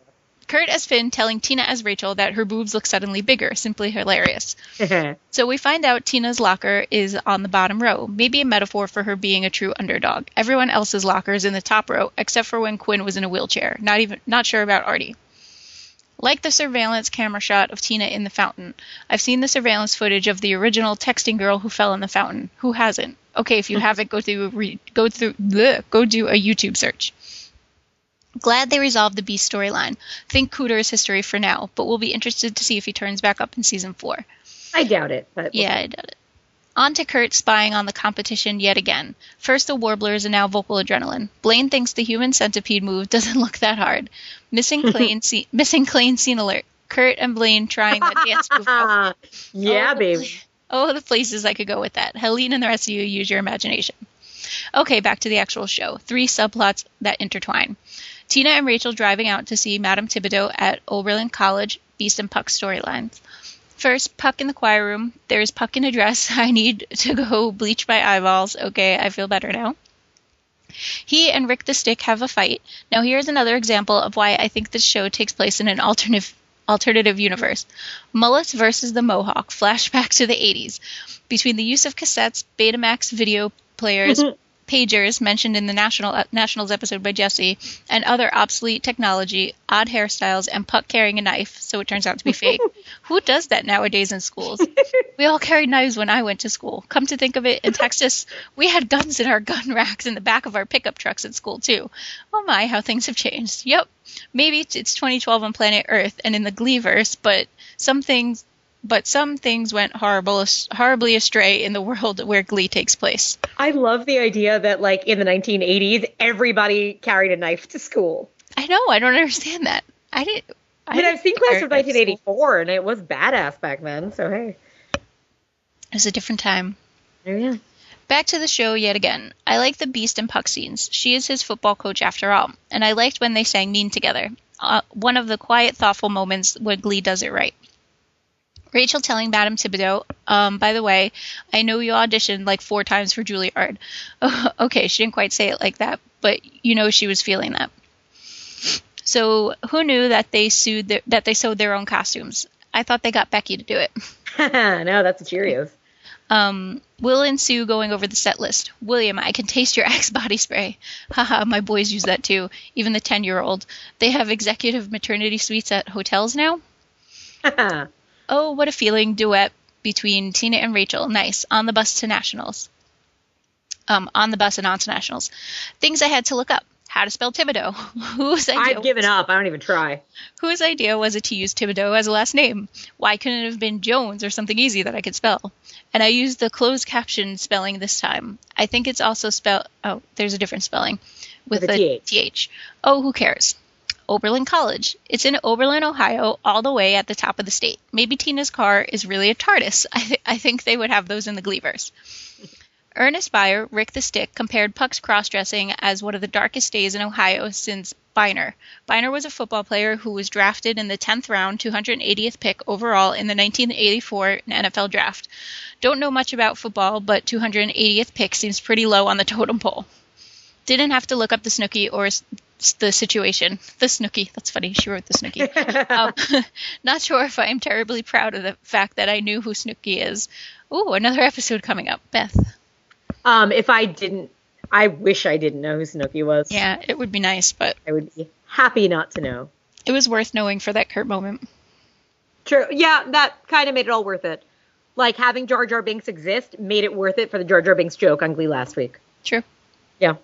Kurt as Finn telling Tina as Rachel that her boobs look suddenly bigger. Simply hilarious. So we find out Tina's locker is on the bottom row, maybe a metaphor for her being a true underdog. Everyone else's locker is in the top row, except for when Quinn was in a wheelchair. Not even not sure about Artie. Like the surveillance camera shot of Tina in the fountain, I've seen the surveillance footage of the original texting girl who fell in the fountain. Who hasn't? Okay, if you haven't, go through re, go through bleh, go do a YouTube search. Glad they resolved the Beiste storyline. Think Cooter is history for now, but we'll be interested to see if he turns back up in season four. I doubt it, but Yeah, I doubt it. On to Kurt spying on the competition yet again. First the warblers and now vocal adrenaline. Blaine thinks the human centipede move doesn't look that hard. Missing clean, scene, missing Klaine scene alert. Kurt and Blaine trying that dance move. Oh, yeah, oh, the baby. Oh, the places I could go with that. Helene and the rest of you use your imagination. Okay, back to the actual show. Three subplots that intertwine. Tina and Rachel driving out to see Madame Tibideaux at Oberlin College, Beiste and Puck storylines. First, Puck in the choir room. There's Puck in a dress. I need to go bleach my eyeballs. Okay, I feel better now. He and Rick the Stick have a fight. Now, here's another example of why I think this show takes place in an alternative alternative universe. Mullets versus the Mohawk. Flashback to the 80s. Between the use of cassettes, Betamax video players, pagers mentioned in the National uh, Nationals episode by Jesse, and other obsolete technology, odd hairstyles, and Puck carrying a knife, so it turns out to be fake. Who does that nowadays in schools? we all carried knives when I went to school. Come to think of it, in Texas, we had guns in our gun racks in the back of our pickup trucks at school too. Oh my, how things have changed. Yep, maybe it's it's 2012 on planet Earth and in the Gleeverse, but some things. But some things went horrible, horribly astray in the world where Glee takes place. I love the idea that, like, in the 1980s, everybody carried a knife to school. I know. I don't understand that. I didn't. I mean, didn't I've seen Class of Eric liked school. 1984, and it was badass back then, so hey. It was a different time. Oh, yeah. Back to the show yet again. I like the Beiste and Puck scenes. She is his football coach after all, and I liked when they sang Mean together. Uh, one of the quiet, thoughtful moments when Glee does it right. Rachel telling Madame Tibideaux, um, by the way, I know you auditioned like four times for Juilliard. okay, she didn't quite say it like that, but you know she was feeling that. So who knew that they sued their, that they sewed their own costumes? I thought they got Becky to do it. no, that's Cheerios. Um, Will and Sue going over the set list. William, I can taste your Axe body spray. Haha, my boys use that too. Even the 10 year old. They have executive maternity suites at hotels now. Oh, what a feeling duet between Tina and Rachel. Nice. On the bus to nationals. Um, on the bus and on to nationals. Things I had to look up. How to spell Tibideaux. Whose idea I've given up. I don't even try. Whose idea was it to use Tibideaux as a last name? Why couldn't it have been Jones or something easy that I could spell? And I used the closed caption spelling this time. I think it's also spelled. Oh, there's a different spelling with, With a a th. Oh, who cares? Oberlin College. It's in Oberlin, Ohio, all the way at the top of the state. Maybe Tina's car is really a TARDIS. I, th- I think they would have those in the Gleeverse. Earnest Byner, Rick the Stick, compared Puck's cross-dressing as one of the darkest days in Ohio since Byner. Byner was a football player who was drafted in the 10th round, 280th pick overall in the 1984 NFL draft. Don't know much about football, but 280th pick seems pretty low on the totem pole. Didn't have to look up the Snooki or the situation. The Snooki. That's funny. She wrote the Snooki. um, not sure if I am terribly proud of the fact that I knew who Snooki is. Ooh, another episode coming up. Beth. Um, if I didn't, I wish I didn't know who Snooki was. Yeah, it would be nice, but I would be happy not to know. it was worth knowing for that Kurt moment. True. Yeah, that kind of made it all worth it. Like having Jar Jar Binks exist made it worth it for the Jar Jar Binks joke on Glee last week. True. Yeah.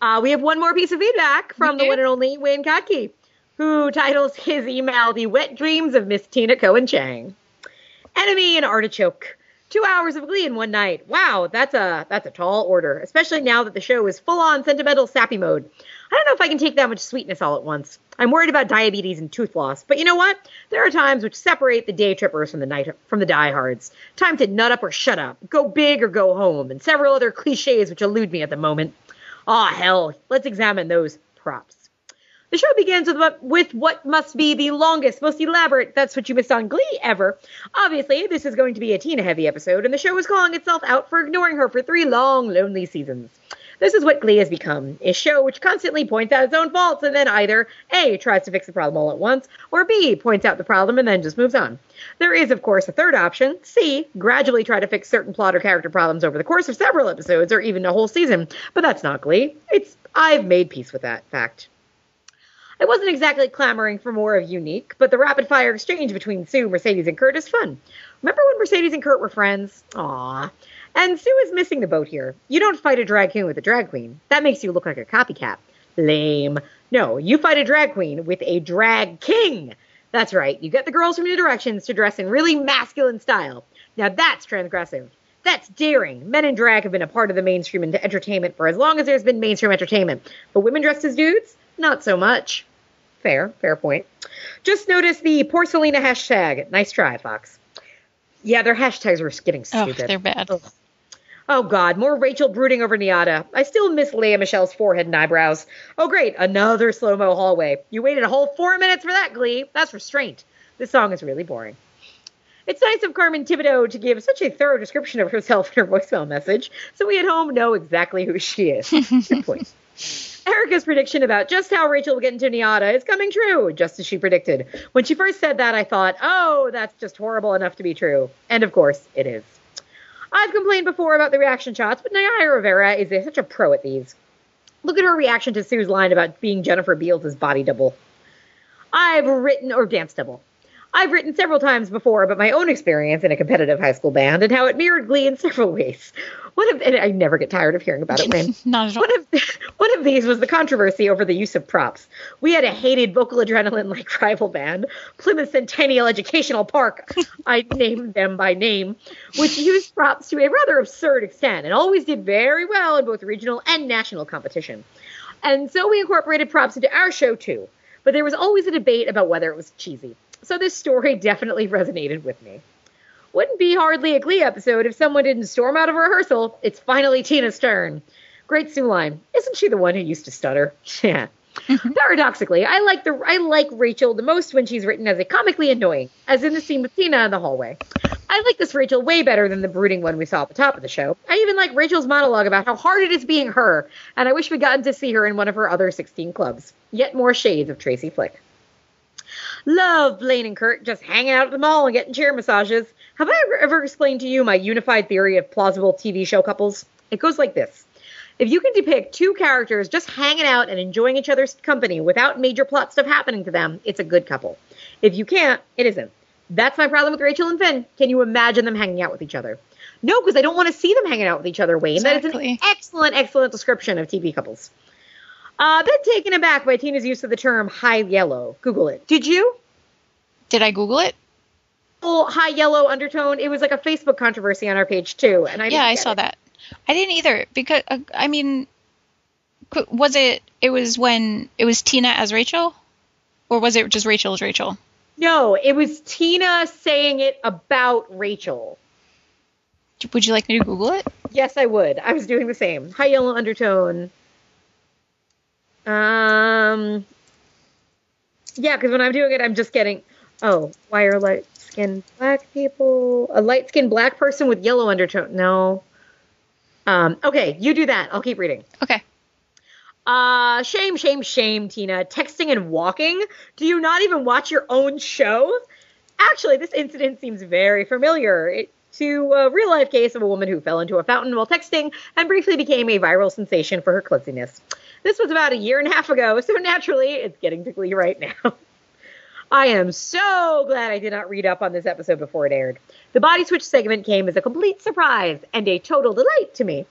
Uh, we have one more piece of feedback from the one and only Wayne Kotke, who titles his email The Wet Dreams of Miss Tina Cohen Chang. Enemy and Artichoke. Two hours of Glee in one night. Wow, that's a that's a tall order, especially now that the show is full on sentimental sappy mode. I don't know if I can take that much sweetness all at once. I'm worried about diabetes and tooth loss, but you know what? There are times which separate the day trippers from the night from the diehards. Time to nut up or shut up, go big or go home, and several other cliches which elude me at the moment. Ah, hell, let's examine those props. The show begins with what, with what must be the longest, most elaborate That's What You Missed on Glee ever. Obviously, this is going to be a Tina heavy episode, and the show is calling itself out for ignoring her for three long, lonely seasons. This is what Glee has become a show which constantly points out its own faults and then either A, tries to fix the problem all at once, or B, points out the problem and then just moves on. There is, of course, a third option C, gradually try to fix certain plot or character problems over the course of several episodes or even a whole season, but that's not Glee. It's I've made peace with that fact. I wasn't exactly clamoring for more of Unique, but the rapid fire exchange between Sue, Mercedes, and Kurt is fun. Remember when Mercedes and Kurt were friends? Aww. And Sue is missing the boat here. You don't fight a drag queen with a drag queen. That makes you look like a copycat. Lame. No, you fight a drag queen with a drag king. That's right. You get the girls from New Directions to dress in really masculine style. Now that's transgressive. That's daring. Men in drag have been a part of the mainstream entertainment for as long as there's been mainstream entertainment. But women dressed as dudes? Not so much. Fair, fair point. Just notice the Porcelina hashtag. Nice try, Fox. Yeah, their hashtags were getting stupid. Oh, they're bad. Ugh. Oh God, more Rachel brooding over NYADA. I still miss Lea Michele's forehead and eyebrows. Oh great, another slow mo hallway. You waited a whole four minutes for that, Glee. That's restraint. This song is really boring. It's nice of Carmen Tibideaux to give such a thorough description of herself in her voicemail message, so we at home know exactly who she is. Good point. Erica's prediction about just how Rachel will get into NYADA is coming true, just as she predicted. When she first said that, I thought, oh, that's just horrible enough to be true. And of course, it is. I've complained before about the reaction shots, but Naya Rivera is such a pro at these. Look at her reaction to Sue's line about being Jennifer Beals' body double. I've written, or dance double. I've written several times before about my own experience in a competitive high school band and how it mirrored Glee in several ways. One of, and I never get tired of hearing about it. Not at all. One of, one of these was the controversy over the use of props. We had a hated vocal adrenaline like rival band, Plymouth Centennial Educational Park, I named them by name, which used props to a rather absurd extent and always did very well in both regional and national competition. And so we incorporated props into our show too. But there was always a debate about whether it was cheesy. So this story definitely resonated with me. Wouldn't be hardly a Glee episode if someone didn't storm out of rehearsal. It's finally Tina's turn. Great Sue line. Isn't she the one who used to stutter? Yeah. Mm-hmm. Paradoxically, I like the I like Rachel the most when she's written as a comically annoying, as in the scene with Tina in the hallway. I like this Rachel way better than the brooding one we saw at the top of the show. I even like Rachel's monologue about how hard it is being her, and I wish we'd gotten to see her in one of her other 16 clubs. Yet more shades of Tracy Flick. Love Blaine and Kurt just hanging out at the mall and getting chair massages. Have I ever, ever explained to you my unified theory of plausible TV show couples? It goes like this. If you can depict two characters just hanging out and enjoying each other's company without major plot stuff happening to them, it's a good couple. If you can't, it isn't. That's my problem with Rachel and Finn. Can you imagine them hanging out with each other? No, because I don't want to see them hanging out with each other, Wayne. That is an excellent, excellent description of TV couples. Uh, been taken aback by Tina's use of the term high yellow. Google it. Did you? Did I Google it? Oh, high yellow undertone. It was like a Facebook controversy on our page too, and I yeah, I saw it. that. I didn't either because uh, I mean, was it? It was when it was Tina as Rachel, or was it just Rachel as Rachel? No, it was Tina saying it about Rachel. Would you like me to Google it? Yes, I would. I was doing the same. High yellow undertone. Um. Yeah, because when I'm doing it, I'm just getting. Oh, why are light skinned black people? A light skinned black person with yellow undertone. No. Um. Okay, you do that. I'll keep reading. Okay. Uh, shame, shame, shame, Tina. Texting and walking? Do you not even watch your own show? Actually, this incident seems very familiar it, to a real life case of a woman who fell into a fountain while texting and briefly became a viral sensation for her clumsiness. This was about a year and a half ago, so naturally, it's getting to Glee right now. I am so glad I did not read up on this episode before it aired. The body switch segment came as a complete surprise and a total delight to me.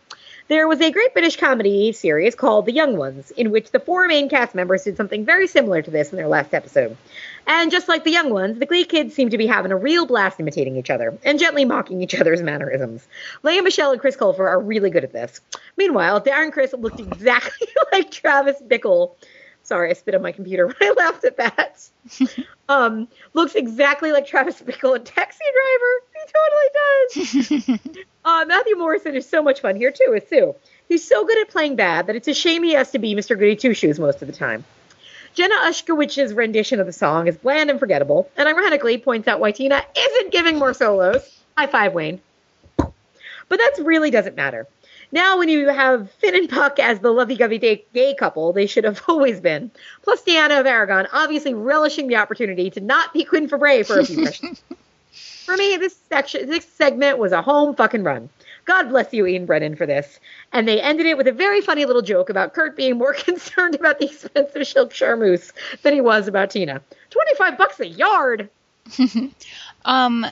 There was a great British comedy series called The Young Ones, in which the four main cast members did something very similar to this in their last episode. And just like the young ones, the Glee kids seem to be having a real blast imitating each other and gently mocking each other's mannerisms. Lea Michele and Chris Colfer are really good at this. Meanwhile, Darren Criss looked exactly like Travis Bickle. Sorry, I spit on my computer when I laughed at that. um, looks exactly like Travis Bickle in Taxi Driver. He totally does. Uh, Matthew Morrison is so much fun here too with Sue. He's so good at playing bad that it's a shame he has to be Mr. Goody Two Shoes most of the time. Jenna Ushkowitz's rendition of the song is bland and forgettable, and ironically points out why Tina isn't giving more solos. High five, Wayne. But that really doesn't matter. Now, when you have Finn and Puck as the lovey-dovey gay, gay couple, they should have always been. Plus, Dianna Agron obviously relishing the opportunity to not be Queen for for a few sessions. For me, this section, this segment was a home fucking run. God bless you, Ian Brennan, for this. And they ended it with a very funny little joke about Kurt being more concerned about the expensive silk charmeuse than he was about Tina. Twenty-five bucks a yard. Um,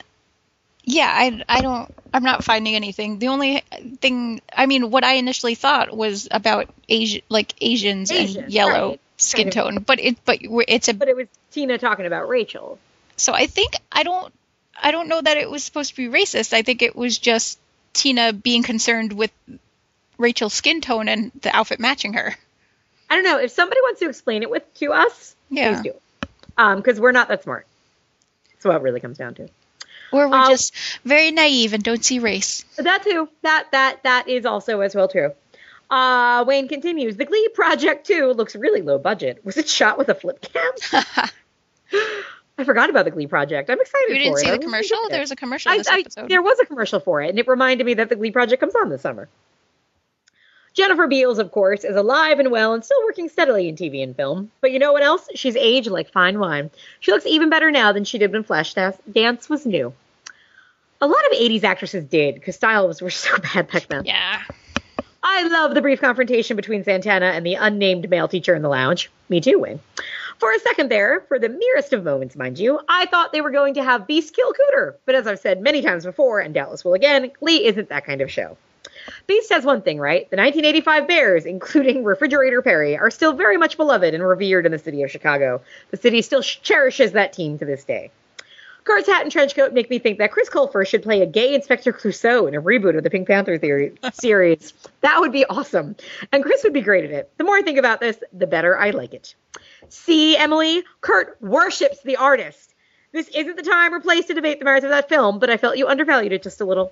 yeah, I, I don't, I'm not finding anything. The only thing, I mean, what I initially thought was about Asian, like Asians Asian, and yellow right. skin tone, but it, but it's a, But it was Tina talking about Rachel. so I think, I don't, I don't know that it was supposed to be racist. I think it was just Tina being concerned with Rachel's skin tone and the outfit matching her. I don't know if somebody wants to explain it with to us. Yeah. please do. Um, because we're not that smart. That's what it really comes down to. Or we're Um, just very naive and don't see race. That too. That that that is also as well true. Uh, Wayne continues. The Glee Project 2 looks really low budget. Was it shot with a flip cam? I forgot about the Glee Project. I'm excited You didn't it. see I the commercial? There was a commercial I, this I- episode. there was a commercial for it, and it reminded me that the Glee Project comes on this summer. Jennifer Beals, of course, is alive and well and still working steadily in TV and film. But you know what else? She's aged like fine wine. She looks even better now than she did when Flashdance was new. A lot of 80s actresses did, because styles were so bad back then. yeah. I love the brief confrontation between Santana and the unnamed male teacher in the lounge. Me too, Wayne. For a second there, for the merest of moments, mind you, I thought they were going to have Beiste kill Cooter. But as I've said many times before, and doubtless will again, Glee isn't that kind of show. Beiste has one thing right. The 1985 Bears, including Refrigerator Perry, are still very much beloved and revered in the city of Chicago. The city still cherishes that team to this day. Kurt's hat and trench coat make me think that Chris Colfer should play a gay Inspector Clouseau in a reboot of the Pink Panther theory, series. That would be awesome. And Chris would be great at it. The more I think about this, the better I like it. See, Emily, Kurt worships the artist. This isn't the time or place to debate the merits of that film, but I felt you undervalued it just a little.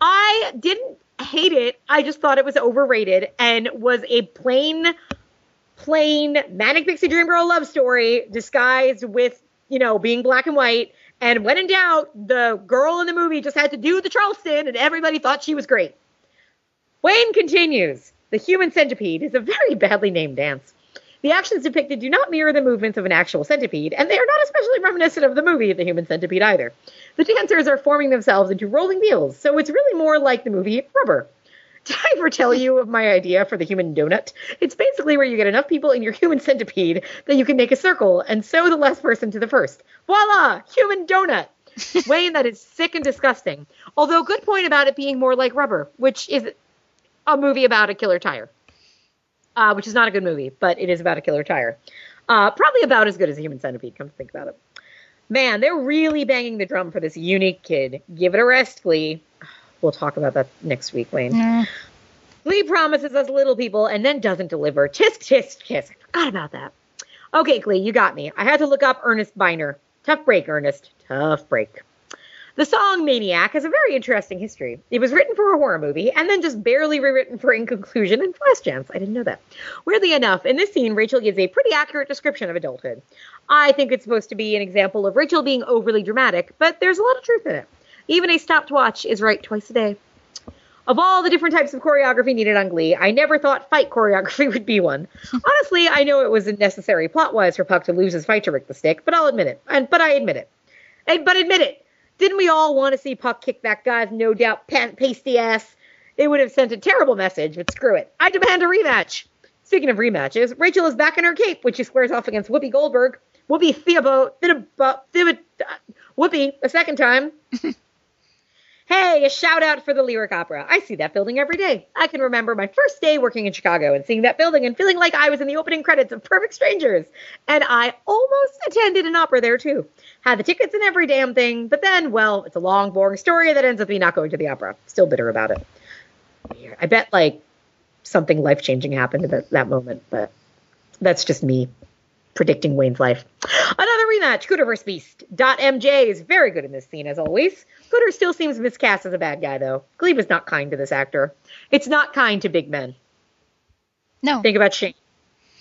I didn't hate it. I just thought it was overrated and was a plain, plain manic pixie dream girl love story disguised with, you know, being black and white. And when in doubt, the girl in the movie just had to do the Charleston, and everybody thought she was great. Wayne continues. The human centipede is a very badly named dance. The actions depicted do not mirror the movements of an actual centipede, and they are not especially reminiscent of the movie The Human Centipede either. The dancers are forming themselves into rolling wheels, so it's really more like the movie Rubber. Did I ever tell you of my idea for the human donut? It's basically where you get enough people in your human centipede that you can make a circle and sew the last person to the first. Voila! Human donut! Wayne, that is sick and disgusting. Although, good point about it being more like Rubber, which is a movie about a killer tire. Uh, which is not a good movie, but it is about a killer tire. Uh, probably about as good as a human centipede, come to think about it. Man, they're really banging the drum for this unique kid. Give it a rest, Glee. We'll talk about that next week, Wayne. Mm. Glee promises us little people and then doesn't deliver. Tisk, tisk, tisk. I forgot about that. Okay, Glee, you got me. I had to look up Earnest Byner. Tough break, Ernest. Tough break. The song Maniac has a very interesting history. It was written for a horror movie and then just barely rewritten for In Conclusion and Flashdance. I didn't know that. Weirdly enough, in this scene, Rachel gives a pretty accurate description of adulthood. I think it's supposed to be an example of Rachel being overly dramatic, but there's a lot of truth in it. Even a stopped watch is right twice a day. Of all the different types of choreography needed on Glee, I never thought fight choreography would be one. Honestly, I know it was necessary plot-wise for Puck to lose his fight to Rick the Stick, but I'll admit it. And but I admit it. Hey, but admit it. Didn't we all want to see Puck kick that guy's no doubt pasty ass? It would have sent a terrible message, but screw it. I demand a rematch. Speaking of rematches, Rachel is back in her cape when she squares off against Whoopi Goldberg. Whoopi Theobald, Theobald, Theobald, Whoopi a second time. Hey, a shout out for the Lyric Opera. I see that building every day. I can remember my first day working in Chicago and seeing that building and feeling like I was in the opening credits of Perfect Strangers. And I almost attended an opera there too. Had the tickets and every damn thing, but then, well, it's a long, boring story that ends up me not going to the opera. Still bitter about it. I bet like something life changing happened at that, that moment, but that's just me predicting Wayne's life. Another rematch, Cooter vs. Beiste. Dot MJ is very good in this scene, as always. Cooter still seems miscast as a bad guy, though. Glee was not kind to this actor. It's not kind to big men. No. Think about Shane.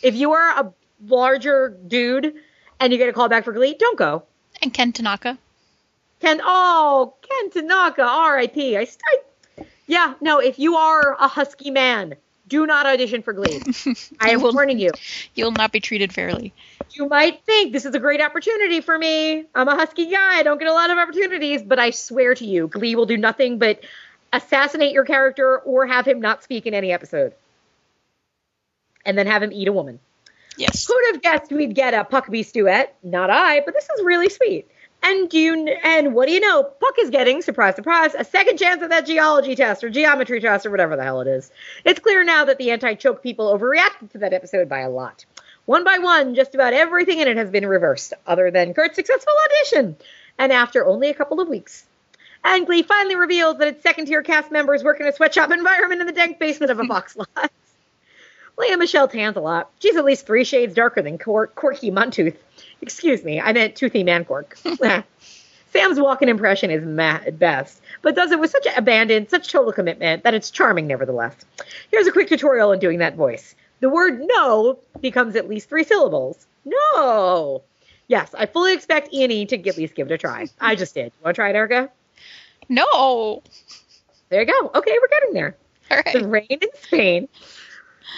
If you are a larger dude and you get a call back for Glee, don't go. And Ken Tanaka. Ken, oh, Ken Tanaka, R.I.P. I, I, yeah, no, if you are a husky man, do not audition for Glee. I am will- warning you. You'll not be treated fairly. You might think this is a great opportunity for me. I'm a husky guy. I don't get a lot of opportunities, but I swear to you, Glee will do nothing but assassinate your character or have him not speak in any episode. And then have him eat a woman. Yes. Who'd have guessed we'd get a Puckbeast duet? Not I, but this is really sweet. And do you, and what do you know? Puck is getting, surprise, surprise, a second chance at that geology test or geometry test or whatever the hell it is. It's clear now that the anti-choke people overreacted to that episode by a lot. One by one, just about everything in it has been reversed, other than Kurt's successful audition, and after only a couple of weeks. And Glee finally reveals that its second-tier cast members work in a sweatshop environment in the dank basement of a box lot. Lea Michele tans a lot. She's at least three shades darker than Cor- Corky Montooth. Excuse me, I meant Toothy Mancork. Sam's walk-in impression is meh at best, but does it with such abandon, such total commitment that it's charming nevertheless. Here's a quick tutorial in doing that voice. The word no becomes at least three syllables. No. Yes, I fully expect E&E to at least give it a try. I just did. You Want to try it, Erica? No. There you go. Okay, we're getting there. The right. Rain in Spain.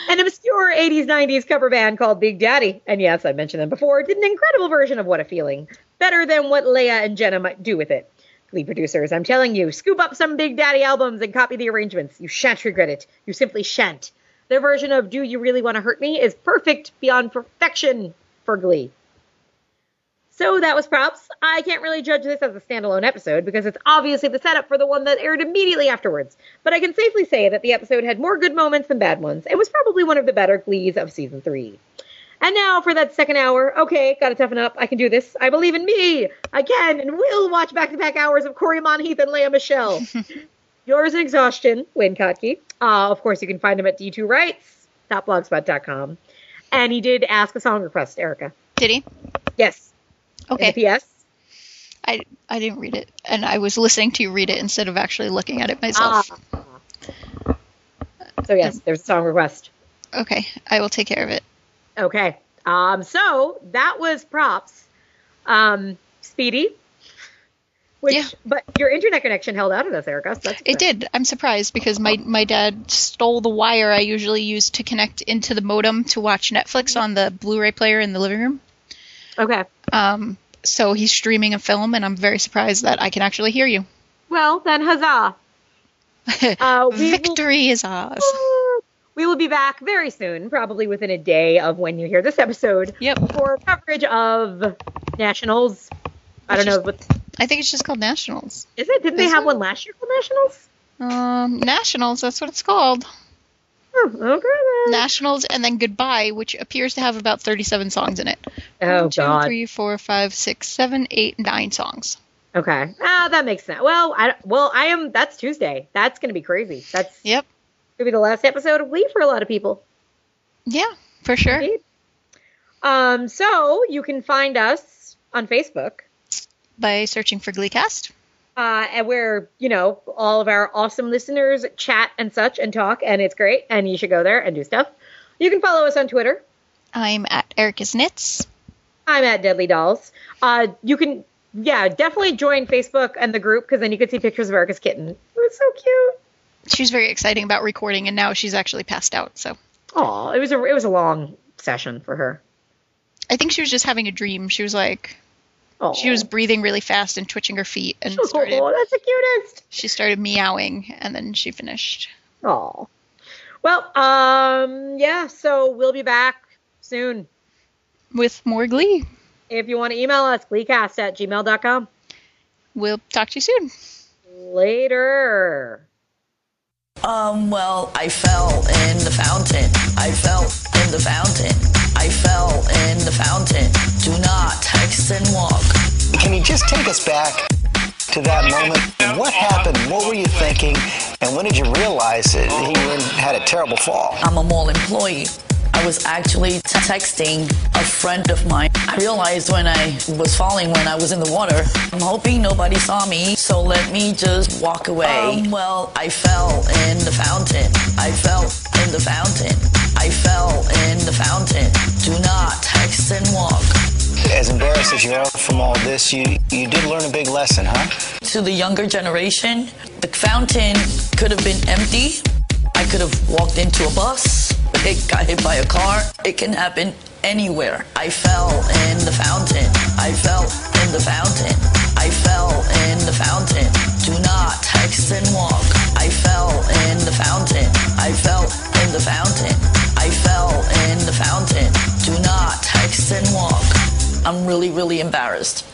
An obscure 80s 90s cover band called Big Daddy, and yes, I mentioned them before, did an incredible version of What a Feeling. Better than what Lea and Jenna might do with it. Glee producers, I'm telling you, scoop up some Big Daddy albums and copy the arrangements. You shan't regret it. You simply shan't. Their version of Do You Really Want to Hurt Me is perfect beyond perfection for Glee. So that was props. I can't really judge this as a standalone episode because it's obviously the setup for the one that aired immediately afterwards. But I can safely say that the episode had more good moments than bad ones. It was probably one of the better Glees of season three. And now for that second hour. Okay, gotta toughen up. I can do this. I believe in me. I can and will watch back to back hours of Cory Monteith and Lea Michele. Yours in exhaustion, Wayne Kotke. Uh, of course, you can find him at d2rights.blogspot.com. And he did ask a song request, Erica. Did he? Yes. Okay. yes. I I didn't read it, and I was listening to you read it instead of actually looking at it myself. Ah. So yes, there's a song request. Okay, I will take care of it. Okay. Um, so that was props. Um, Speedy. Which, Yeah. but your internet connection held out of this, Erica. So that's It did. I'm surprised because my my dad stole the wire I usually use to connect into the modem to watch Netflix on the Blu-ray player in the living room. Okay. Um, so he's streaming a film, and I'm very surprised that I can actually hear you. Well, then huzzah. Uh, we will- Victory is ours. We will be back very soon, probably within a day of when you hear this episode, Yep. for coverage of nationals. I don't know what I think it's just called Nationals. is it. Didn't they have it? one last year called nationals? Um, Nationals. That's what it's called. Oh, okay. then. Nationals, and then Goodbye, which appears to have about 37 songs in it. Oh One, two, God. three, four, five, six, seven, eight, nine songs. Okay. Ah, that makes sense. Well, I well, I am. That's Tuesday. That's gonna be crazy. That's Yep. gonna be the last episode of Glee for a lot of people. Yeah, for sure. Indeed. Um, so you can find us on Facebook, By searching for Gleecast. Uh, and where you know all of our awesome listeners chat and such and talk, and it's great. And you should go there and do stuff. You can follow us on Twitter. I'm at Erica's Knits. I'm at Deadly Dolls. Uh, you can, yeah, definitely join Facebook and the group because then you can see pictures of Erica's kitten. It was so cute. She's very exciting about recording, and now she's actually passed out. So Oh, it was a it was a long session for her. I think she was just having a dream. She was like, Oh, she was breathing really fast and twitching her feet, and Oh, started. that's the cutest. She started meowing, and then she finished. Oh. Well, um, yeah. So we'll be back soon. With more Glee. If you want to email us, gleecast at gmail.com. We'll talk to you soon. Later. Um, well, I fell in the fountain. I fell in the fountain. I fell in the fountain. Do not text and walk. Can you just take us back to that moment? What happened? What were you thinking? And when did you realize that he had a terrible fall? I'm a mall employee. I was actually t- texting a friend of mine. I realized when I was falling when I was in the water. I'm hoping nobody saw me, so let me just walk away. Um, well, I fell in the fountain. I fell in the fountain. I fell in the fountain. Do not text and walk. As embarrassed as you are from all this, you, you did learn a big lesson, huh? To the younger generation, the fountain could have been empty. I could have walked into a bus. It got hit by a car. It can happen anywhere. I fell in the fountain. I fell in the fountain. I fell in the fountain. Do not text and walk. I fell in the fountain. I fell in the fountain. Fountain. Do not text and walk. I'm really, really embarrassed.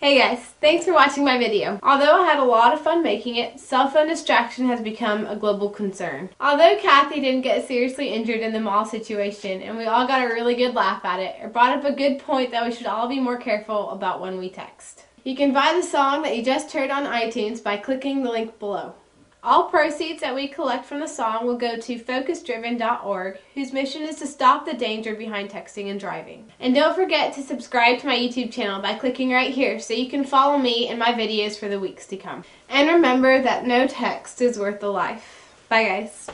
Hey guys, thanks for watching my video. Although I had a lot of fun making it, cell phone distraction has become a global concern. Although Kathy didn't get seriously injured in the mall situation and we all got a really good laugh at it, it brought up a good point that we should all be more careful about when we text. You can buy the song that you just heard on iTunes by clicking the link below. All proceeds that we collect from the song will go to focusdriven.org, whose mission is to stop the danger behind texting and driving. And don't forget to subscribe to my YouTube channel by clicking right here so you can follow me and my videos for the weeks to come. And remember that no text is worth a life. Bye guys.